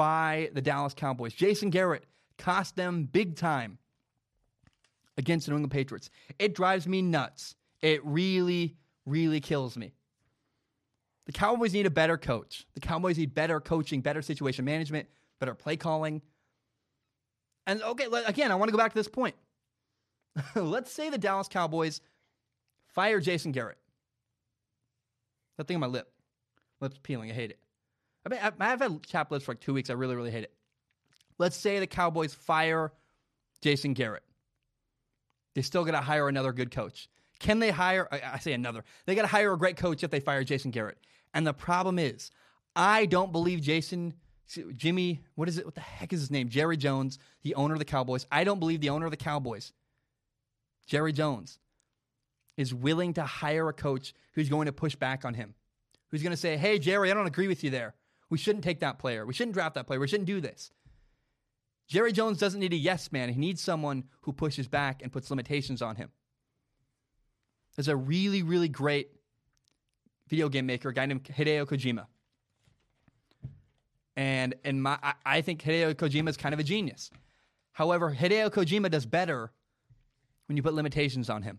by the Dallas Cowboys. Jason Garrett cost them big time against the New England Patriots. It drives me nuts. It really, really kills me. The Cowboys need a better coach. The Cowboys need better coaching, better situation management, better play calling. And okay, again, I want to go back to this point. Let's say the Dallas Cowboys fire Jason Garrett. That thing on my lip, lips peeling. I hate it. I mean, I've had lips for like two weeks. I really, really hate it. Let's say the Cowboys fire Jason Garrett. They still got to hire another good coach. Can they hire? I say another. They got to hire a great coach if they fire Jason Garrett. And the problem is, I don't believe Jason, Jimmy, what is it? What the heck is his name? Jerry Jones, the owner of the Cowboys. I don't believe the owner of the Cowboys, Jerry Jones, is willing to hire a coach who's going to push back on him, who's going to say, hey, Jerry, I don't agree with you there. We shouldn't take that player. We shouldn't draft that player. We shouldn't do this. Jerry Jones doesn't need a yes man. He needs someone who pushes back and puts limitations on him. There's a really, really great video game maker, a guy named Hideo Kojima. And and my I, I think Hideo Kojima is kind of a genius. However, Hideo Kojima does better when you put limitations on him.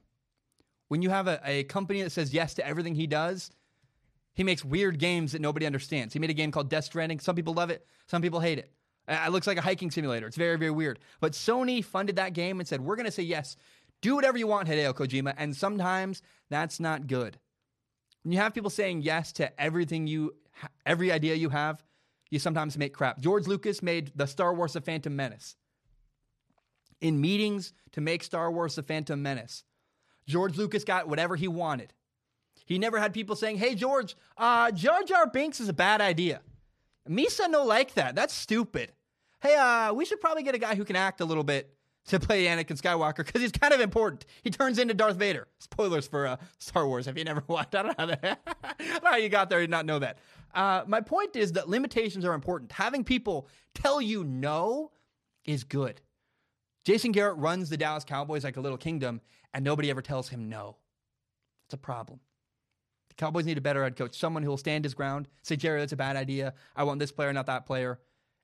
When you have a, a company that says yes to everything he does, he makes weird games that nobody understands. He made a game called Death Stranding. Some people love it, some people hate it. Uh, it looks like a hiking simulator. It's very, very weird. But Sony funded that game and said, We're going to say yes. Do whatever you want, Hideo Kojima. And sometimes that's not good. When you have people saying yes to everything you, every idea you have, you sometimes make crap. George Lucas made the Star Wars The Phantom Menace. In meetings to make Star Wars The Phantom Menace, George Lucas got whatever he wanted. He never had people saying, "Hey George, uh, Jar Jar Binks is a bad idea." Misa no like that. That's stupid. Hey, uh, we should probably get a guy who can act a little bit to play Anakin Skywalker because he's kind of important. He turns into Darth Vader. Spoilers for uh, Star Wars if you never watched. I don't know how, that, I don't know how you got there Did not know that. Uh, my point is that limitations are important. Having people tell you no is good. Jason Garrett runs the Dallas Cowboys like a little kingdom, and nobody ever tells him no. It's a problem. The Cowboys need a better head coach, someone who will stand his ground, say, Jerry, that's a bad idea. I want this player, not that player.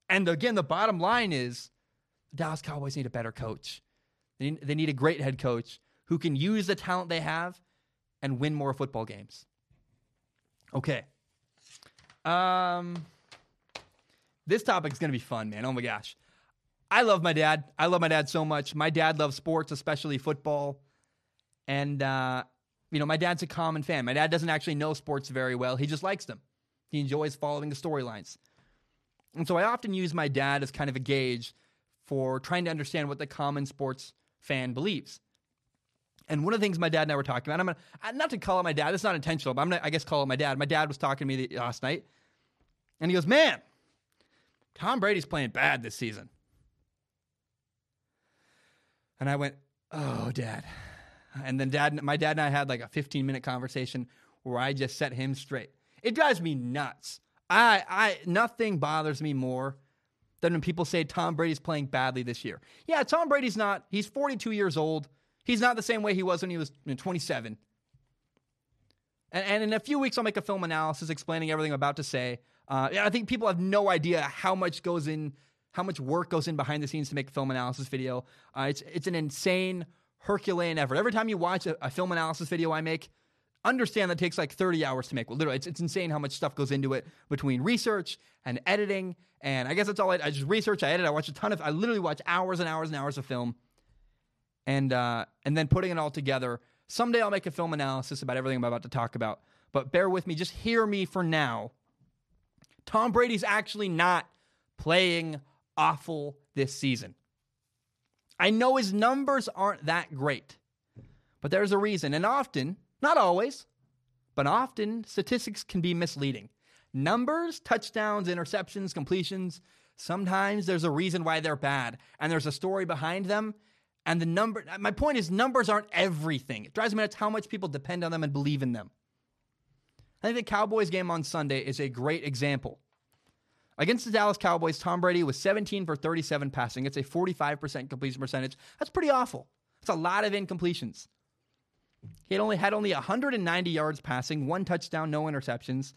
And again, the bottom line is the Dallas Cowboys need a better coach. They need, they need a great head coach who can use the talent they have and win more football games. Okay. Um, this topic is going to be fun, man. Oh my gosh. I love my dad. I love my dad so much. My dad loves sports, especially football. And, uh, you know, my dad's a common fan. My dad doesn't actually know sports very well, he just likes them. He enjoys following the storylines. And so I often use my dad as kind of a gauge for trying to understand what the common sports fan believes. And one of the things my dad and I were talking about, I'm gonna not to call it my dad. It's not intentional, but I'm gonna I guess call it my dad. My dad was talking to me last night, and he goes, "Man, Tom Brady's playing bad this season." And I went, "Oh, Dad." And then dad, my dad and I had like a 15 minute conversation where I just set him straight. It drives me nuts. I, I, nothing bothers me more than when people say Tom Brady's playing badly this year. Yeah, Tom Brady's not. He's 42 years old. He's not the same way he was when he was 27. And, and in a few weeks, I'll make a film analysis explaining everything I'm about to say. Uh, I think people have no idea how much goes in, how much work goes in behind the scenes to make a film analysis video. Uh, it's it's an insane Herculean effort. Every time you watch a, a film analysis video I make, understand that takes like 30 hours to make. Well, literally, it's, it's insane how much stuff goes into it between research and editing. And I guess that's all I, I just research, I edit, I watch a ton of, I literally watch hours and hours and hours of film. And, uh, and then putting it all together. Someday I'll make a film analysis about everything I'm about to talk about. But bear with me, just hear me for now. Tom Brady's actually not playing awful this season. I know his numbers aren't that great, but there's a reason. And often, not always, but often, statistics can be misleading. Numbers, touchdowns, interceptions, completions, sometimes there's a reason why they're bad, and there's a story behind them. And the number, my point is, numbers aren't everything. It drives me nuts how much people depend on them and believe in them. I think the Cowboys game on Sunday is a great example. Against the Dallas Cowboys, Tom Brady was 17 for 37 passing. It's a 45% completion percentage. That's pretty awful. That's a lot of incompletions. He had only had only 190 yards passing, one touchdown, no interceptions.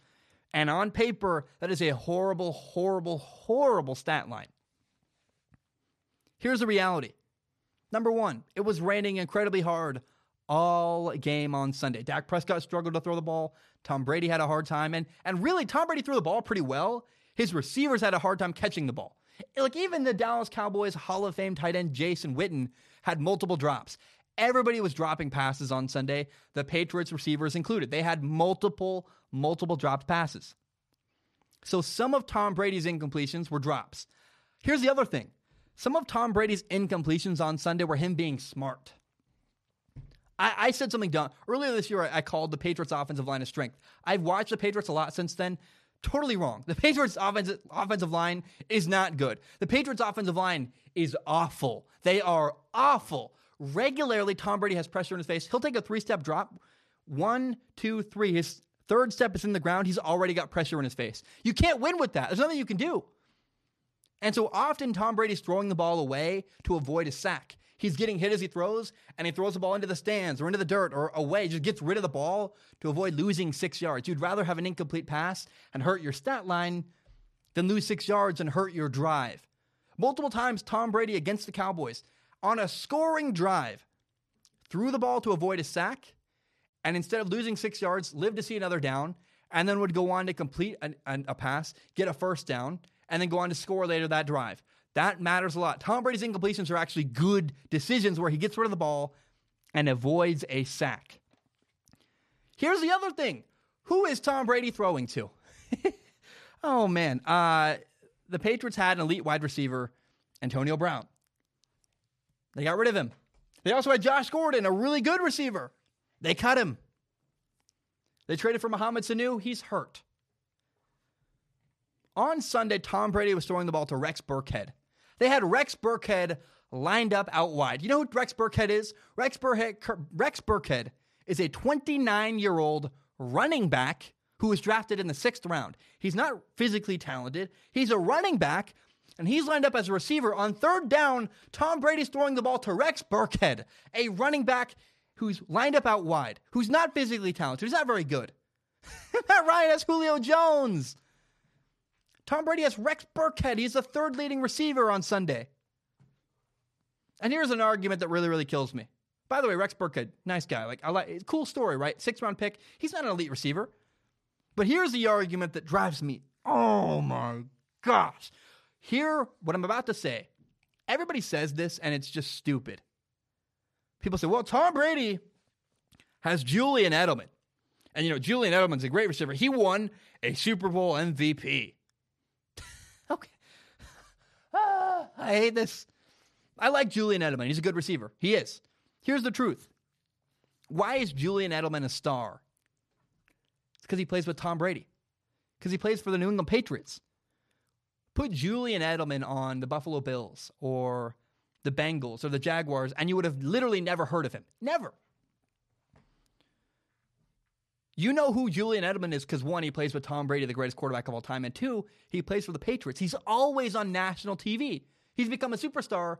And on paper, that is a horrible, horrible, horrible stat line. Here's the reality. Number one, it was raining incredibly hard all game on Sunday. Dak Prescott struggled to throw the ball. Tom Brady had a hard time. And, and really, Tom Brady threw the ball pretty well. His receivers had a hard time catching the ball. Like even the Dallas Cowboys Hall of Fame tight end Jason Witten had multiple drops. Everybody was dropping passes on Sunday, the Patriots receivers included. They had multiple, multiple dropped passes. So some of Tom Brady's incompletions were drops. Here's the other thing some of Tom Brady's incompletions on Sunday were him being smart. I, I said something dumb. Earlier this year, I, I called the Patriots' offensive line of strength. I've watched the Patriots a lot since then. Totally wrong. The Patriots offensive, offensive line is not good. The Patriots offensive line is awful. They are awful. regularly Tom Brady has pressure in his face. He'll take a three step drop. One, two, three. His third step is in the ground. He's already got pressure in his face. You can't win with that. There's nothing you can do. And so often Tom Brady's throwing the ball away to avoid a sack. He's getting hit as he throws, and he throws the ball into the stands or into the dirt or away, just gets rid of the ball to avoid losing six yards. You'd rather have an incomplete pass and hurt your stat line than lose six yards and hurt your drive. Multiple times, Tom Brady against the Cowboys on a scoring drive threw the ball to avoid a sack, and instead of losing six yards, lived to see another down, and then would go on to complete an, an, a pass, get a first down, and then go on to score later that drive. That matters a lot. Tom Brady's incompletions are actually good decisions where he gets rid of the ball and avoids a sack. Here's the other thing who is Tom Brady throwing to? oh, man. Uh, the Patriots had an elite wide receiver, Antonio Brown. They got rid of him. They also had Josh Gordon, a really good receiver. They cut him. They traded for Mohamed Sanu. He's hurt. On Sunday, Tom Brady was throwing the ball to Rex Burkhead. They had Rex Burkhead lined up out wide. You know who Rex Burkhead is? Rex Burkhead, Rex Burkhead is a 29 year old running back who was drafted in the sixth round. He's not physically talented. He's a running back, and he's lined up as a receiver. On third down, Tom Brady's throwing the ball to Rex Burkhead, a running back who's lined up out wide, who's not physically talented, who's not very good. Matt Ryan has Julio Jones. Tom Brady has Rex Burkhead. He's the third leading receiver on Sunday. And here's an argument that really, really kills me. By the way, Rex Burkhead, nice guy. Like I like cool story, right? Six round pick. He's not an elite receiver. But here's the argument that drives me. Oh my gosh. Hear what I'm about to say. Everybody says this, and it's just stupid. People say, well, Tom Brady has Julian Edelman. And, you know, Julian Edelman's a great receiver. He won a Super Bowl MVP. okay. I hate this. I like Julian Edelman. He's a good receiver. He is. Here's the truth. Why is Julian Edelman a star? It's because he plays with Tom Brady. Because he plays for the New England Patriots. Put Julian Edelman on the Buffalo Bills or the Bengals or the Jaguars, and you would have literally never heard of him. Never. You know who Julian Edelman is because one, he plays with Tom Brady, the greatest quarterback of all time, and two, he plays for the Patriots. He's always on national TV. He's become a superstar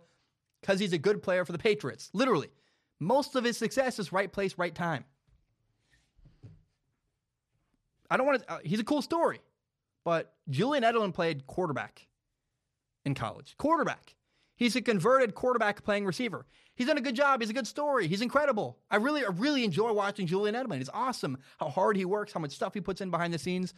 because he's a good player for the Patriots. Literally. Most of his success is right place, right time. I don't want to, uh, he's a cool story, but Julian Edelman played quarterback in college. Quarterback. He's a converted quarterback playing receiver. He's done a good job. He's a good story. He's incredible. I really, I really enjoy watching Julian Edelman. It's awesome how hard he works, how much stuff he puts in behind the scenes.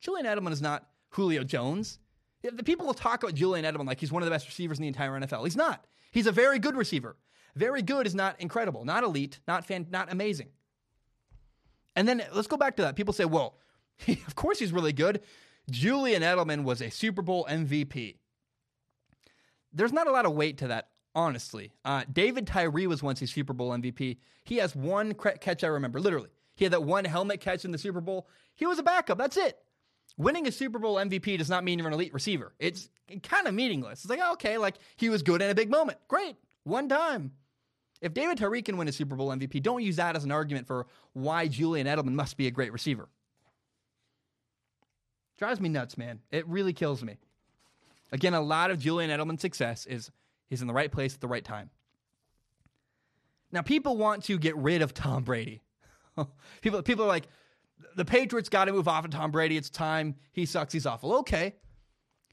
Julian Edelman is not Julio Jones. The people will talk about Julian Edelman like he's one of the best receivers in the entire NFL. He's not. He's a very good receiver. Very good is not incredible, not elite, not fan, not amazing. And then let's go back to that. People say, well, of course he's really good. Julian Edelman was a Super Bowl MVP there's not a lot of weight to that, honestly. Uh, David Tyree was once a Super Bowl MVP. He has one catch I remember, literally. He had that one helmet catch in the Super Bowl. He was a backup. That's it. Winning a Super Bowl MVP does not mean you're an elite receiver. It's kind of meaningless. It's like, okay, like he was good in a big moment. Great. One time. If David Tyree can win a Super Bowl MVP, don't use that as an argument for why Julian Edelman must be a great receiver. Drives me nuts, man. It really kills me. Again, a lot of Julian Edelman's success is he's in the right place at the right time. Now, people want to get rid of Tom Brady. people, people are like, the Patriots got to move off of Tom Brady. It's time. He sucks. He's awful. Okay.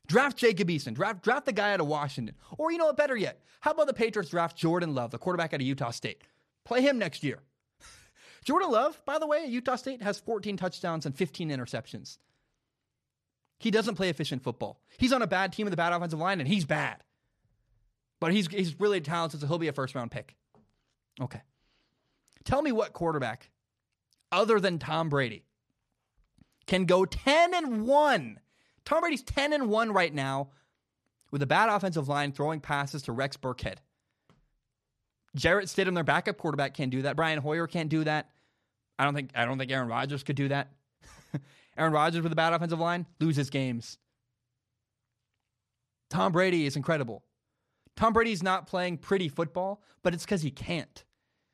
Draft Jacob Eason. Draft, draft the guy out of Washington. Or you know what? Better yet, how about the Patriots draft Jordan Love, the quarterback out of Utah State? Play him next year. Jordan Love, by the way, Utah State has 14 touchdowns and 15 interceptions. He doesn't play efficient football. He's on a bad team with a bad offensive line, and he's bad. But he's he's really talented, so he'll be a first round pick. Okay. Tell me what quarterback, other than Tom Brady, can go 10 and 1. Tom Brady's 10 and 1 right now with a bad offensive line throwing passes to Rex Burkhead. Jarrett Stidham, their backup quarterback, can't do that. Brian Hoyer can't do that. I don't think I don't think Aaron Rodgers could do that. Aaron Rodgers with a bad offensive line loses games. Tom Brady is incredible. Tom Brady's not playing pretty football, but it's because he can't.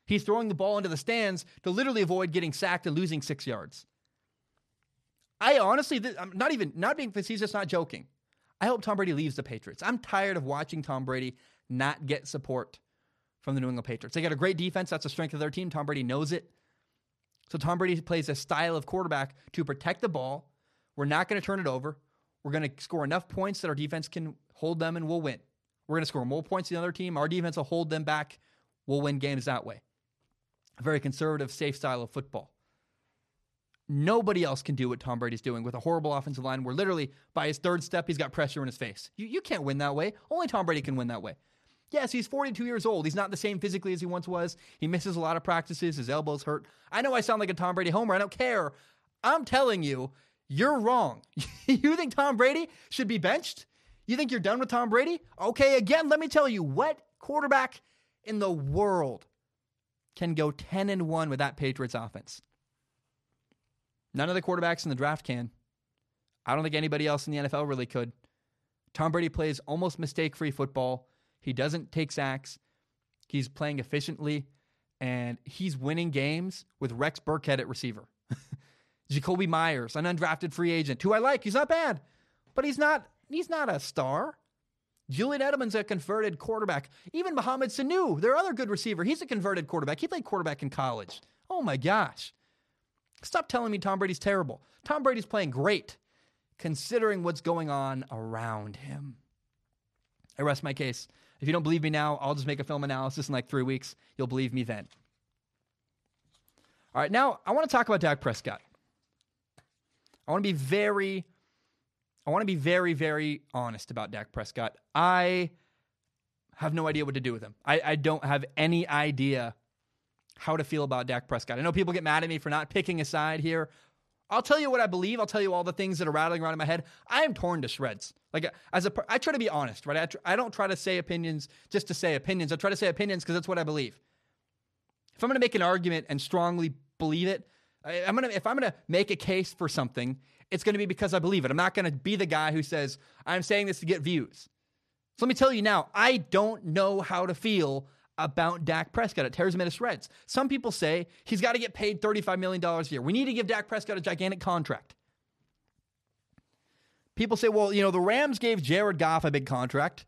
He's throwing the ball into the stands to literally avoid getting sacked and losing six yards. I honestly, I'm not even not being facetious, not joking. I hope Tom Brady leaves the Patriots. I'm tired of watching Tom Brady not get support from the New England Patriots. They got a great defense. That's the strength of their team. Tom Brady knows it. So Tom Brady plays a style of quarterback to protect the ball. We're not going to turn it over. We're going to score enough points that our defense can hold them and we'll win. We're going to score more points than the other team. Our defense will hold them back. We'll win games that way. A very conservative, safe style of football. Nobody else can do what Tom Brady's doing with a horrible offensive line where literally by his third step, he's got pressure in his face. You, you can't win that way. Only Tom Brady can win that way. Yes, he's 42 years old. He's not the same physically as he once was. He misses a lot of practices. His elbows hurt. I know I sound like a Tom Brady homer. I don't care. I'm telling you, you're wrong. you think Tom Brady should be benched? You think you're done with Tom Brady? Okay, again, let me tell you what quarterback in the world can go 10 and 1 with that Patriots offense? None of the quarterbacks in the draft can. I don't think anybody else in the NFL really could. Tom Brady plays almost mistake free football. He doesn't take sacks. He's playing efficiently, and he's winning games with Rex Burkhead at receiver. Jakobi Meyers, an undrafted free agent, who I like. He's not bad, but he's not he's not a star. Julian Edelman's a converted quarterback. Even Mohamed Sanu, their other good receiver, he's a converted quarterback. He played quarterback in college. Oh my gosh. Stop telling me Tom Brady's terrible. Tom Brady's playing great, considering what's going on around him. I rest my case. If you don't believe me now, I'll just make a film analysis in like three weeks. You'll believe me then. All right, now I want to talk about Dak Prescott. I want to be very, I want to be very, very honest about Dak Prescott. I have no idea what to do with him. I, I don't have any idea how to feel about Dak Prescott. I know people get mad at me for not picking a side here. I'll tell you what I believe. I'll tell you all the things that are rattling around in my head. I am torn to shreds. Like as a, I try to be honest, right? I, tr- I don't try to say opinions just to say opinions. I try to say opinions because that's what I believe. If I'm going to make an argument and strongly believe it, I, am gonna. If I'm going to make a case for something, it's going to be because I believe it. I'm not going to be the guy who says I'm saying this to get views. So let me tell you now, I don't know how to feel about Dak Prescott. It tears him into shreds. Some people say he's got to get paid $35 million a year. We need to give Dak Prescott a gigantic contract. People say, well, you know, the Rams gave Jared Goff a big contract,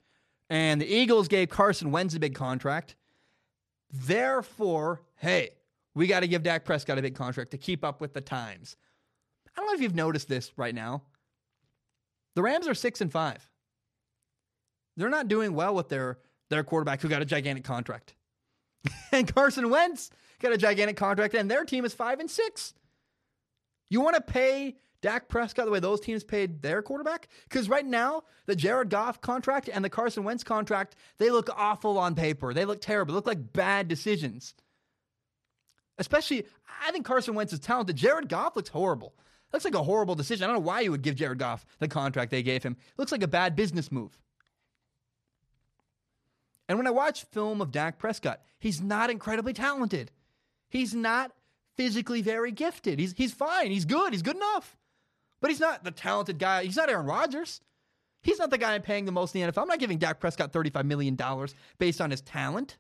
and the Eagles gave Carson Wentz a big contract. Therefore, hey, we got to give Dak Prescott a big contract to keep up with the times. I don't know if you've noticed this right now. The Rams are six and five. They're not doing well with their their quarterback who got a gigantic contract. and Carson Wentz got a gigantic contract, and their team is five and six. You want to pay Dak Prescott the way those teams paid their quarterback? Because right now, the Jared Goff contract and the Carson Wentz contract, they look awful on paper. They look terrible. They look like bad decisions. Especially, I think Carson Wentz is talented. Jared Goff looks horrible. Looks like a horrible decision. I don't know why you would give Jared Goff the contract they gave him. Looks like a bad business move. And when I watch film of Dak Prescott, he's not incredibly talented. He's not physically very gifted. He's, he's fine. He's good. He's good enough. But he's not the talented guy. He's not Aaron Rodgers. He's not the guy I'm paying the most in the NFL. I'm not giving Dak Prescott $35 million based on his talent.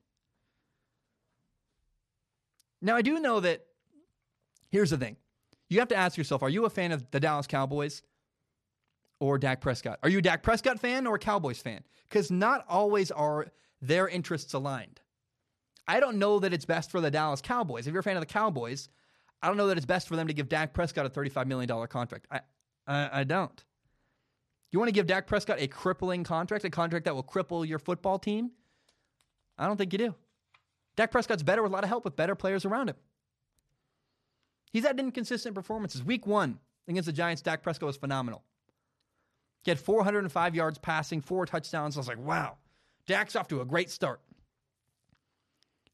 Now, I do know that here's the thing you have to ask yourself are you a fan of the Dallas Cowboys or Dak Prescott? Are you a Dak Prescott fan or a Cowboys fan? Because not always are their interests aligned. I don't know that it's best for the Dallas Cowboys. If you're a fan of the Cowboys, I don't know that it's best for them to give Dak Prescott a $35 million contract. I, I, I don't. You want to give Dak Prescott a crippling contract, a contract that will cripple your football team? I don't think you do. Dak Prescott's better with a lot of help with better players around him. He's had inconsistent performances. Week one against the Giants, Dak Prescott was phenomenal. He had 405 yards passing, four touchdowns. I was like, wow, Dak's off to a great start.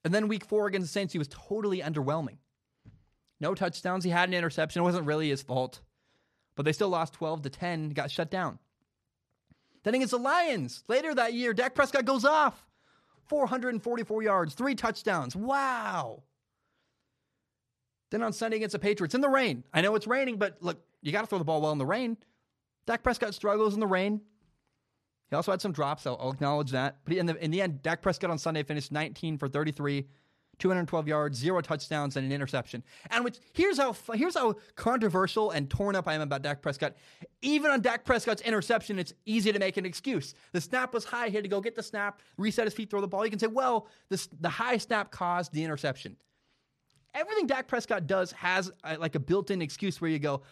And then week four against the Saints, he was totally underwhelming. No touchdowns. He had an interception. It wasn't really his fault. But they still lost 12 to 10, got shut down. Then against the Lions, later that year, Dak Prescott goes off. 444 yards, three touchdowns. Wow. Then on Sunday against the Patriots in the rain. I know it's raining, but look, you got to throw the ball well in the rain. Dak Prescott struggles in the rain. He also had some drops. I'll, I'll acknowledge that. But in the, in the end, Dak Prescott on Sunday finished 19 for 33, 212 yards, zero touchdowns, and an interception. And which here's how here's how controversial and torn up I am about Dak Prescott. Even on Dak Prescott's interception, it's easy to make an excuse. The snap was high. He had to go get the snap, reset his feet, throw the ball. You can say, well, this, the high snap caused the interception. Everything Dak Prescott does has a, like a built-in excuse where you go,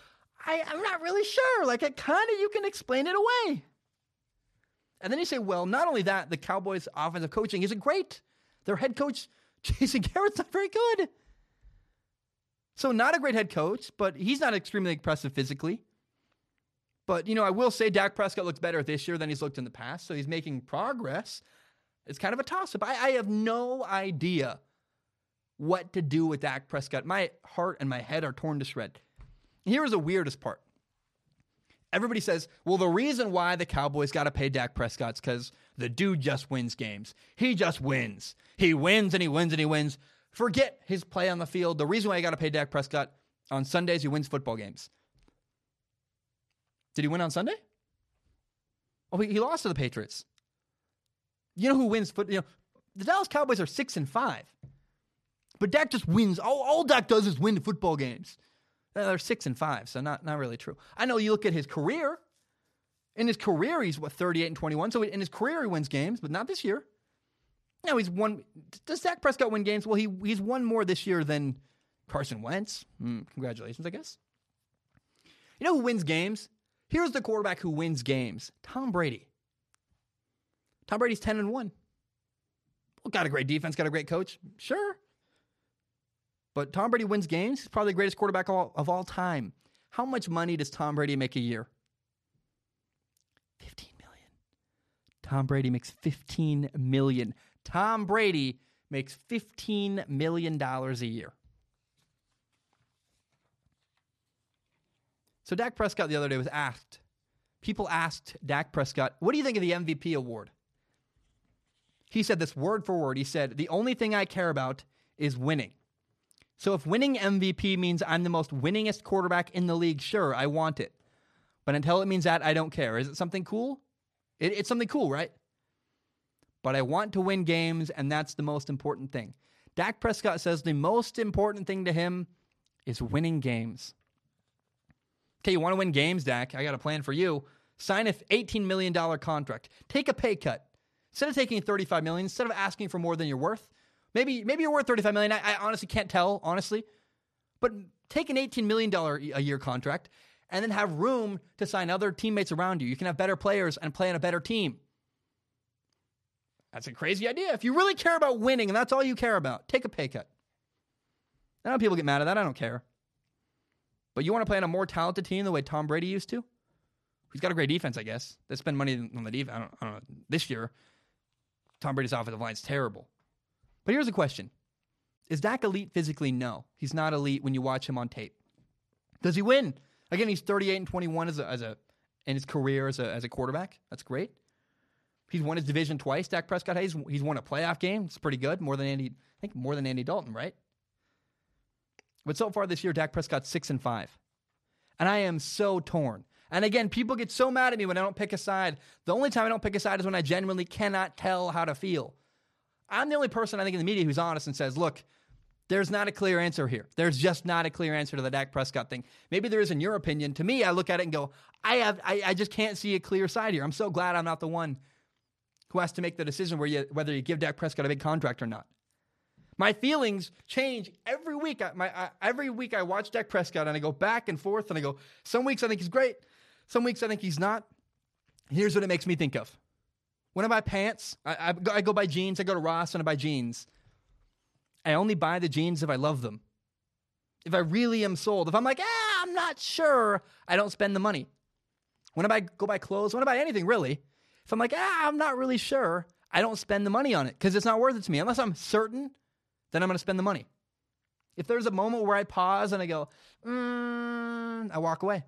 I, I'm not really sure. Like kind of you can explain it away. And then you say, well, not only that, the Cowboys' offensive coaching isn't great. Their head coach, Jason Garrett's not very good. So, not a great head coach, but he's not extremely impressive physically. But, you know, I will say Dak Prescott looks better this year than he's looked in the past. So, he's making progress. It's kind of a toss up. I, I have no idea what to do with Dak Prescott. My heart and my head are torn to shred. Here's the weirdest part everybody says, well, the reason why the Cowboys got to pay Dak Prescott's because the dude just wins games. He just wins. He wins and he wins and he wins. Forget his play on the field. The reason why you got to pay Dak Prescott on Sundays, he wins football games. Did he win on Sunday? Oh, he, lost to the Patriots. You know who wins foot? You know, the Dallas Cowboys are six and five, but Dak just wins. All, all Dak does is win football games. They're six and five, so not not really true. I know you look at his career. In his career, he's what thirty eight and twenty one. So in his career, he wins games, but not this year. No, he's won. Does Dak Prescott win games? Well, he he's won more this year than Carson Wentz. Mm, congratulations, I guess. You know who wins games? Here's the quarterback who wins games: Tom Brady. Tom Brady's ten and one. Well, got a great defense, got a great coach. Sure, but Tom Brady wins games. He's probably the greatest quarterback of all, of all time. How much money does Tom Brady make a year? 15 million. Tom Brady makes 15 million. Tom Brady makes 15 million dollars a year. So Dak Prescott the other day was asked. People asked Dak Prescott, "What do you think of the MVP award?" He said this word for word. He said, "The only thing I care about is winning." So if winning MVP means I'm the most winningest quarterback in the league, sure, I want it. But until it means that, I don't care. Is it something cool? It, it's something cool, right? But I want to win games, and that's the most important thing. Dak Prescott says the most important thing to him is winning games. Okay, you want to win games, Dak? I got a plan for you. Sign a $18 million contract. Take a pay cut. Instead of taking 35 million, instead of asking for more than you're worth, Maybe maybe you're worth 35 million. I, I honestly can't tell, honestly. But take an 18 million dollar a year contract and then have room to sign other teammates around you. You can have better players and play on a better team. That's a crazy idea. If you really care about winning and that's all you care about, take a pay cut. I know people get mad at that. I don't care. But you want to play on a more talented team the way Tom Brady used to? He's got a great defense, I guess. They spend money on the defense. I don't, I don't know. This year, Tom Brady's offensive line's terrible. But here's a question Is Dak elite physically? No. He's not elite when you watch him on tape. Does he win? Again, he's 38 and 21 as a, as a in his career as a, as a quarterback. That's great. He's won his division twice. Dak Prescott has. He's won a playoff game. It's pretty good. More than Andy, I think more than Andy Dalton, right? But so far this year, Dak Prescott's six and five. And I am so torn. And again, people get so mad at me when I don't pick a side. The only time I don't pick a side is when I genuinely cannot tell how to feel. I'm the only person I think in the media who's honest and says, look, there's not a clear answer here. There's just not a clear answer to the Dak Prescott thing. Maybe there is in your opinion. To me, I look at it and go, I have I, I just can't see a clear side here. I'm so glad I'm not the one who has to make the decision where you, whether you give Dak Prescott a big contract or not. My feelings change every week. I, my, I, every week I watch Dak Prescott and I go back and forth and I go, some weeks I think he's great, some weeks I think he's not. Here's what it makes me think of when I buy pants, I, I, I go buy jeans. I go to Ross and I buy jeans. I only buy the jeans if I love them. If I really am sold. If I'm like, ah, I'm not sure, I don't spend the money. When I buy, go buy clothes, when I buy anything really, if I'm like, ah, I'm not really sure, I don't spend the money on it because it's not worth it to me. Unless I'm certain, then I'm going to spend the money. If there's a moment where I pause and I go, mm, I walk away.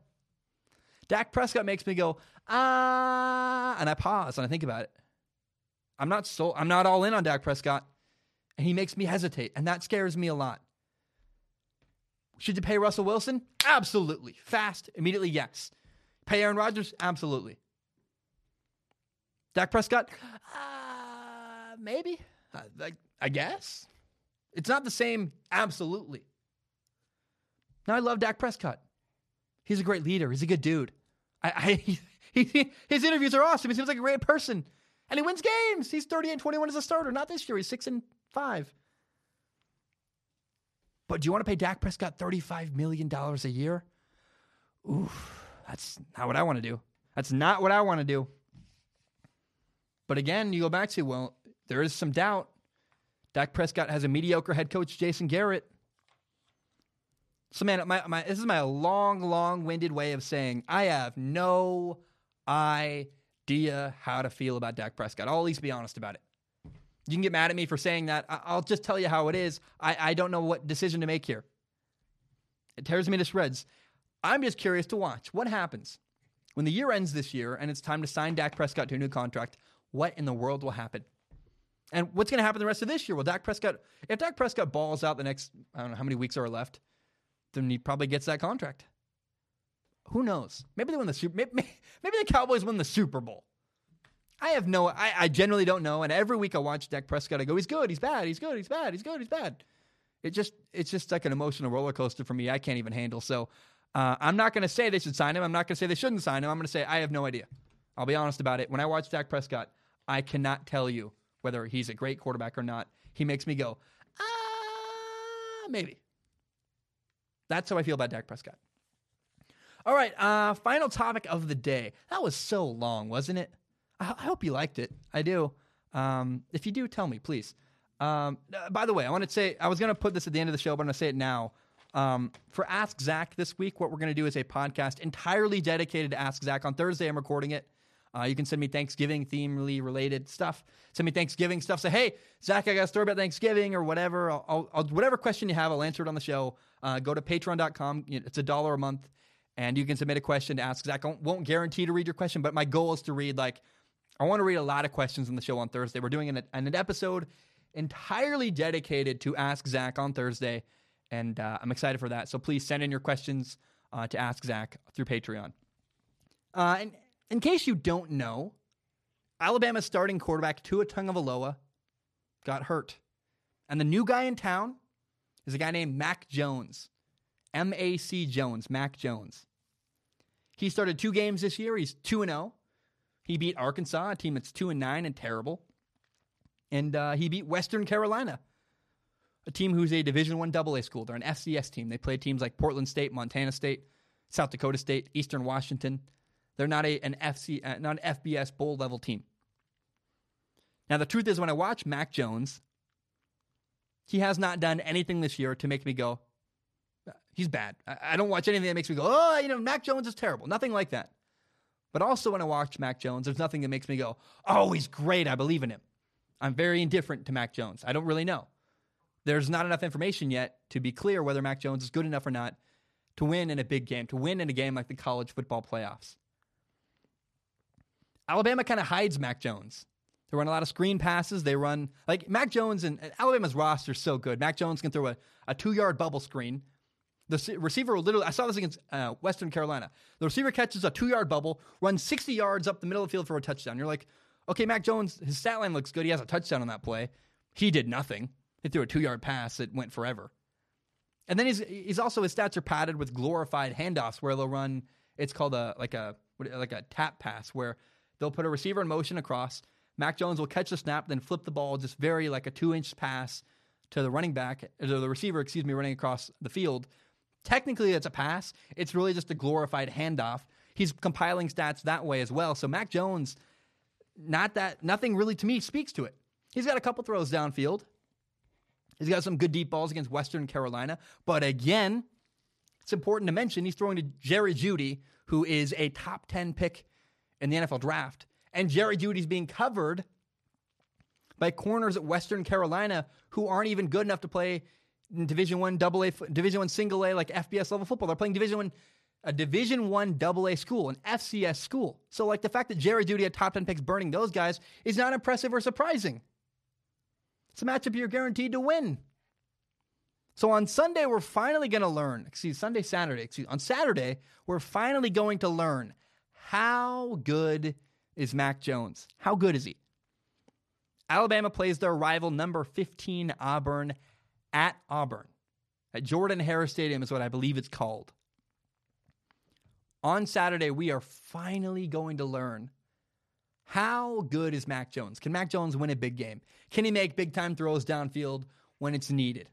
Dak Prescott makes me go, ah, and I pause and I think about it. I'm not so I'm not all in on Dak Prescott, and he makes me hesitate, and that scares me a lot. Should you pay Russell Wilson? Absolutely. Fast, immediately, yes. Pay Aaron Rodgers? Absolutely. Dak Prescott, uh, maybe. Like, I guess. It's not the same, absolutely. Now, I love Dak Prescott. He's a great leader. He's a good dude. I, I he, he, his interviews are awesome. He seems like a great person. And he wins games. He's 38 and 21 as a starter. Not this year. He's 6 and 5. But do you want to pay Dak Prescott $35 million a year? Oof, that's not what I want to do. That's not what I want to do. But again, you go back to, well, there is some doubt. Dak Prescott has a mediocre head coach, Jason Garrett. So, man, my, my, this is my long, long winded way of saying I have no idea how to feel about Dak Prescott. I'll at least be honest about it. You can get mad at me for saying that. I'll just tell you how it is. I, I don't know what decision to make here. It tears me to shreds. I'm just curious to watch what happens when the year ends this year and it's time to sign Dak Prescott to a new contract. What in the world will happen? And what's going to happen the rest of this year? Well, Dak Prescott, if Dak Prescott balls out the next, I don't know how many weeks are left, then he probably gets that contract. Who knows? Maybe they win the Super. Maybe, maybe the Cowboys win the Super Bowl. I have no. I, I generally don't know. And every week I watch Dak Prescott. I go, he's good. He's bad. He's good. He's bad. He's good. He's bad. It just it's just like an emotional roller coaster for me. I can't even handle. So uh, I'm not going to say they should sign him. I'm not going to say they shouldn't sign him. I'm going to say I have no idea. I'll be honest about it. When I watch Dak Prescott, I cannot tell you whether he's a great quarterback or not. He makes me go, ah, maybe. That's how I feel about Dak Prescott. All right, uh, final topic of the day. That was so long, wasn't it? I, I hope you liked it. I do. Um, if you do, tell me, please. Um, uh, by the way, I want to say I was going to put this at the end of the show, but I'm going to say it now. Um, for Ask Zach this week, what we're going to do is a podcast entirely dedicated to Ask Zach. On Thursday, I'm recording it. Uh, you can send me Thanksgiving themely related stuff. Send me Thanksgiving stuff. Say, hey, Zach, I got a story about Thanksgiving or whatever. I'll, I'll, whatever question you have, I'll answer it on the show. Uh, go to patreon.com. It's a dollar a month, and you can submit a question to ask Zach. I won't guarantee to read your question, but my goal is to read like I want to read a lot of questions on the show on Thursday. We're doing an, an episode entirely dedicated to Ask Zach on Thursday, and uh, I'm excited for that. So please send in your questions uh, to Ask Zach through Patreon. Uh, and in case you don't know, Alabama's starting quarterback Tua Tagovailoa got hurt, and the new guy in town is a guy named Mac Jones, M A C Jones, Mac Jones. He started two games this year. He's two and zero. Oh. He beat Arkansas, a team that's two and nine and terrible, and uh, he beat Western Carolina, a team who's a Division One AA school. They're an FCS team. They play teams like Portland State, Montana State, South Dakota State, Eastern Washington. They're not a an FC, uh, not an FBS bowl level team. Now the truth is, when I watch Mac Jones, he has not done anything this year to make me go, he's bad. I, don't watch anything that makes me go, oh, you know, Mac Jones is terrible. Nothing like that. But also when I watch Mac Jones, there's nothing that makes me go, oh, he's great. I believe in him. I'm very indifferent to Mac Jones. I don't really know. There's not enough information yet to be clear whether Mac Jones is good enough or not to win in a big game, to win in a game like the college football playoffs. Alabama kind of hides Mac Jones. They run a lot of screen passes. They run like Mac Jones and, Alabama's roster is so good. Mac Jones can throw a, a two yard bubble screen the receiver will literally, I saw this against uh, Western Carolina. The receiver catches a two yard bubble, runs 60 yards up the middle of the field for a touchdown. You're like, okay, Mac Jones, his stat line looks good. He has a touchdown on that play. He did nothing. He threw a two yard pass that went forever. And then he's, he's also, his stats are padded with glorified handoffs where they'll run, it's called a, like a, like a tap pass where they'll put a receiver in motion across. Mac Jones will catch the snap, then flip the ball just very like a two inch pass to the running back, or the receiver, excuse me, running across the field Technically, it's a pass. It's really just a glorified handoff. He's compiling stats that way as well. So Mac Jones, not that nothing really to me speaks to it. He's got a couple throws downfield. He's got some good deep balls against Western Carolina. But again, it's important to mention he's throwing to Jerry Jeudy, who is a top 10 pick in the NFL draft. And Jerry Jeudy's being covered by corners at Western Carolina who aren't even good enough to play Division One, Double A, Division One, Single A, like FBS level football. They're playing Division One, a Division One Double A school, an FCS school. So like the fact that Jerry Jeudy had top ten picks burning those guys is not impressive or surprising. It's a matchup you're guaranteed to win. So on Sunday, we're finally going to learn. Excuse Sunday, Saturday. Excuse on Saturday, we're finally going to learn how good is Mac Jones? How good is he? Alabama plays their rival number 15 Auburn at Auburn. At Jordan Hare Stadium is what I believe it's called. On Saturday, we are finally going to learn how good is Mac Jones? Can Mac Jones win a big game? Can he make big time throws downfield when it's needed?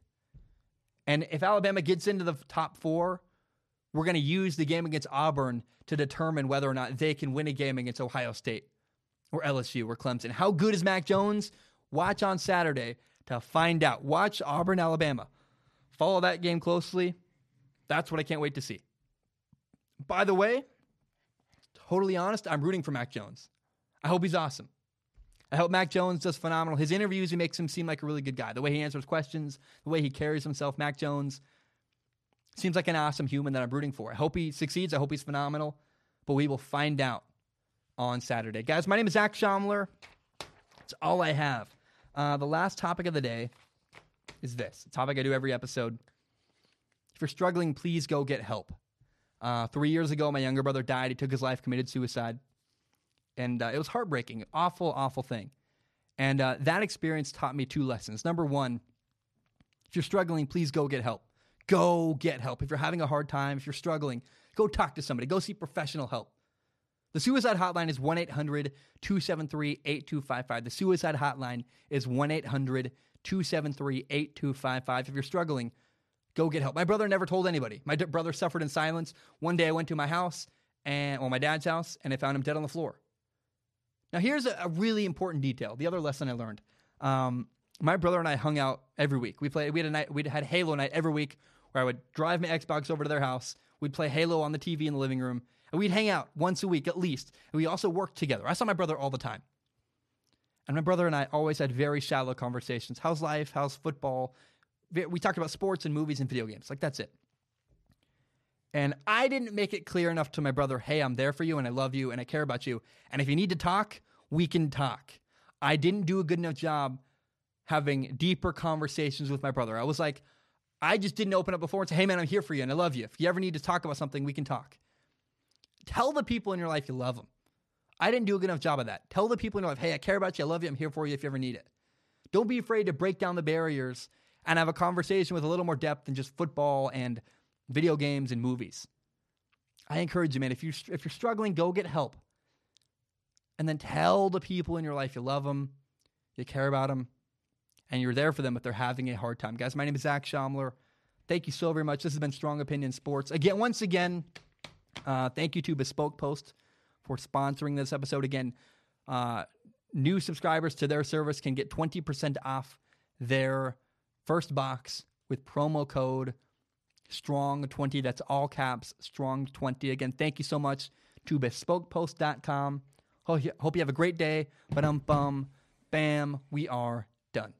And if Alabama gets into the top four, we're going to use the game against Auburn to determine whether or not they can win a game against Ohio State or LSU or Clemson. How good is Mac Jones? Watch on Saturday to find out. Watch Auburn, Alabama. Follow that game closely. That's what I can't wait to see. By the way, totally honest, I'm rooting for Mac Jones. I hope he's awesome. I hope Mac Jones does phenomenal. His interviews, he makes him seem like a really good guy. The way he answers questions, the way he carries himself, Mac Jones seems like an awesome human that I'm rooting for. I hope he succeeds. I hope he's phenomenal. But we will find out on Saturday. Guys, my name is Zach Schaumler. It's all I have. Uh, the last topic of the day is this. A topic I do every episode. If you're struggling, please go get help. Uh, three years ago, my younger brother died. He took his life, committed suicide and uh, it was heartbreaking, awful, awful thing. And uh, that experience taught me two lessons. Number one, if you're struggling, please go get help. Go get help. If you're having a hard time, if you're struggling, go talk to somebody. Go seek professional help. The suicide hotline is 1 800 273 8255. The suicide hotline is 1 800 273 8255. If you're struggling, go get help. My brother never told anybody. My d- brother suffered in silence. One day I went to my house and, well, my dad's house, and I found him dead on the floor. Now, here's a, a really important detail. The other lesson I learned. Um, my brother and I hung out every week. We played. We had a night. We had Halo night every week, where I would drive my Xbox over to their house. We'd play Halo on the TV in the living room, and we'd hang out once a week at least. And we also worked together. I saw my brother all the time, and my brother and I always had very shallow conversations. How's life? How's football? We talked about sports and movies and video games. Like that's it. And I didn't make it clear enough to my brother, hey, I'm there for you and I love you and I care about you. And if you need to talk, we can talk. I didn't do a good enough job having deeper conversations with my brother. I was like, I just didn't open up before and say, hey, man, I'm here for you and I love you. If you ever need to talk about something, we can talk. Tell the people in your life you love them. I didn't do a good enough job of that. Tell the people in your life, hey, I care about you. I love you. I'm here for you if you ever need it. Don't be afraid to break down the barriers and have a conversation with a little more depth than just football and video games and movies. I encourage you, man, if, you, if you're struggling, go get help. And then tell the people in your life you love them, you care about them, and you're there for them if they're having a hard time. Guys, my name is Zach Schaumler. Thank you so very much. This has been Strong Opinion Sports. Again, once again, uh, thank you to Bespoke Post for sponsoring this episode. Again, uh, new subscribers to their service can get 20% off their first box with promo code strong20. That's all caps, strong20. Again, thank you so much to bespokepost.com. Hope you have a great day. But um, bum, bam, we are done.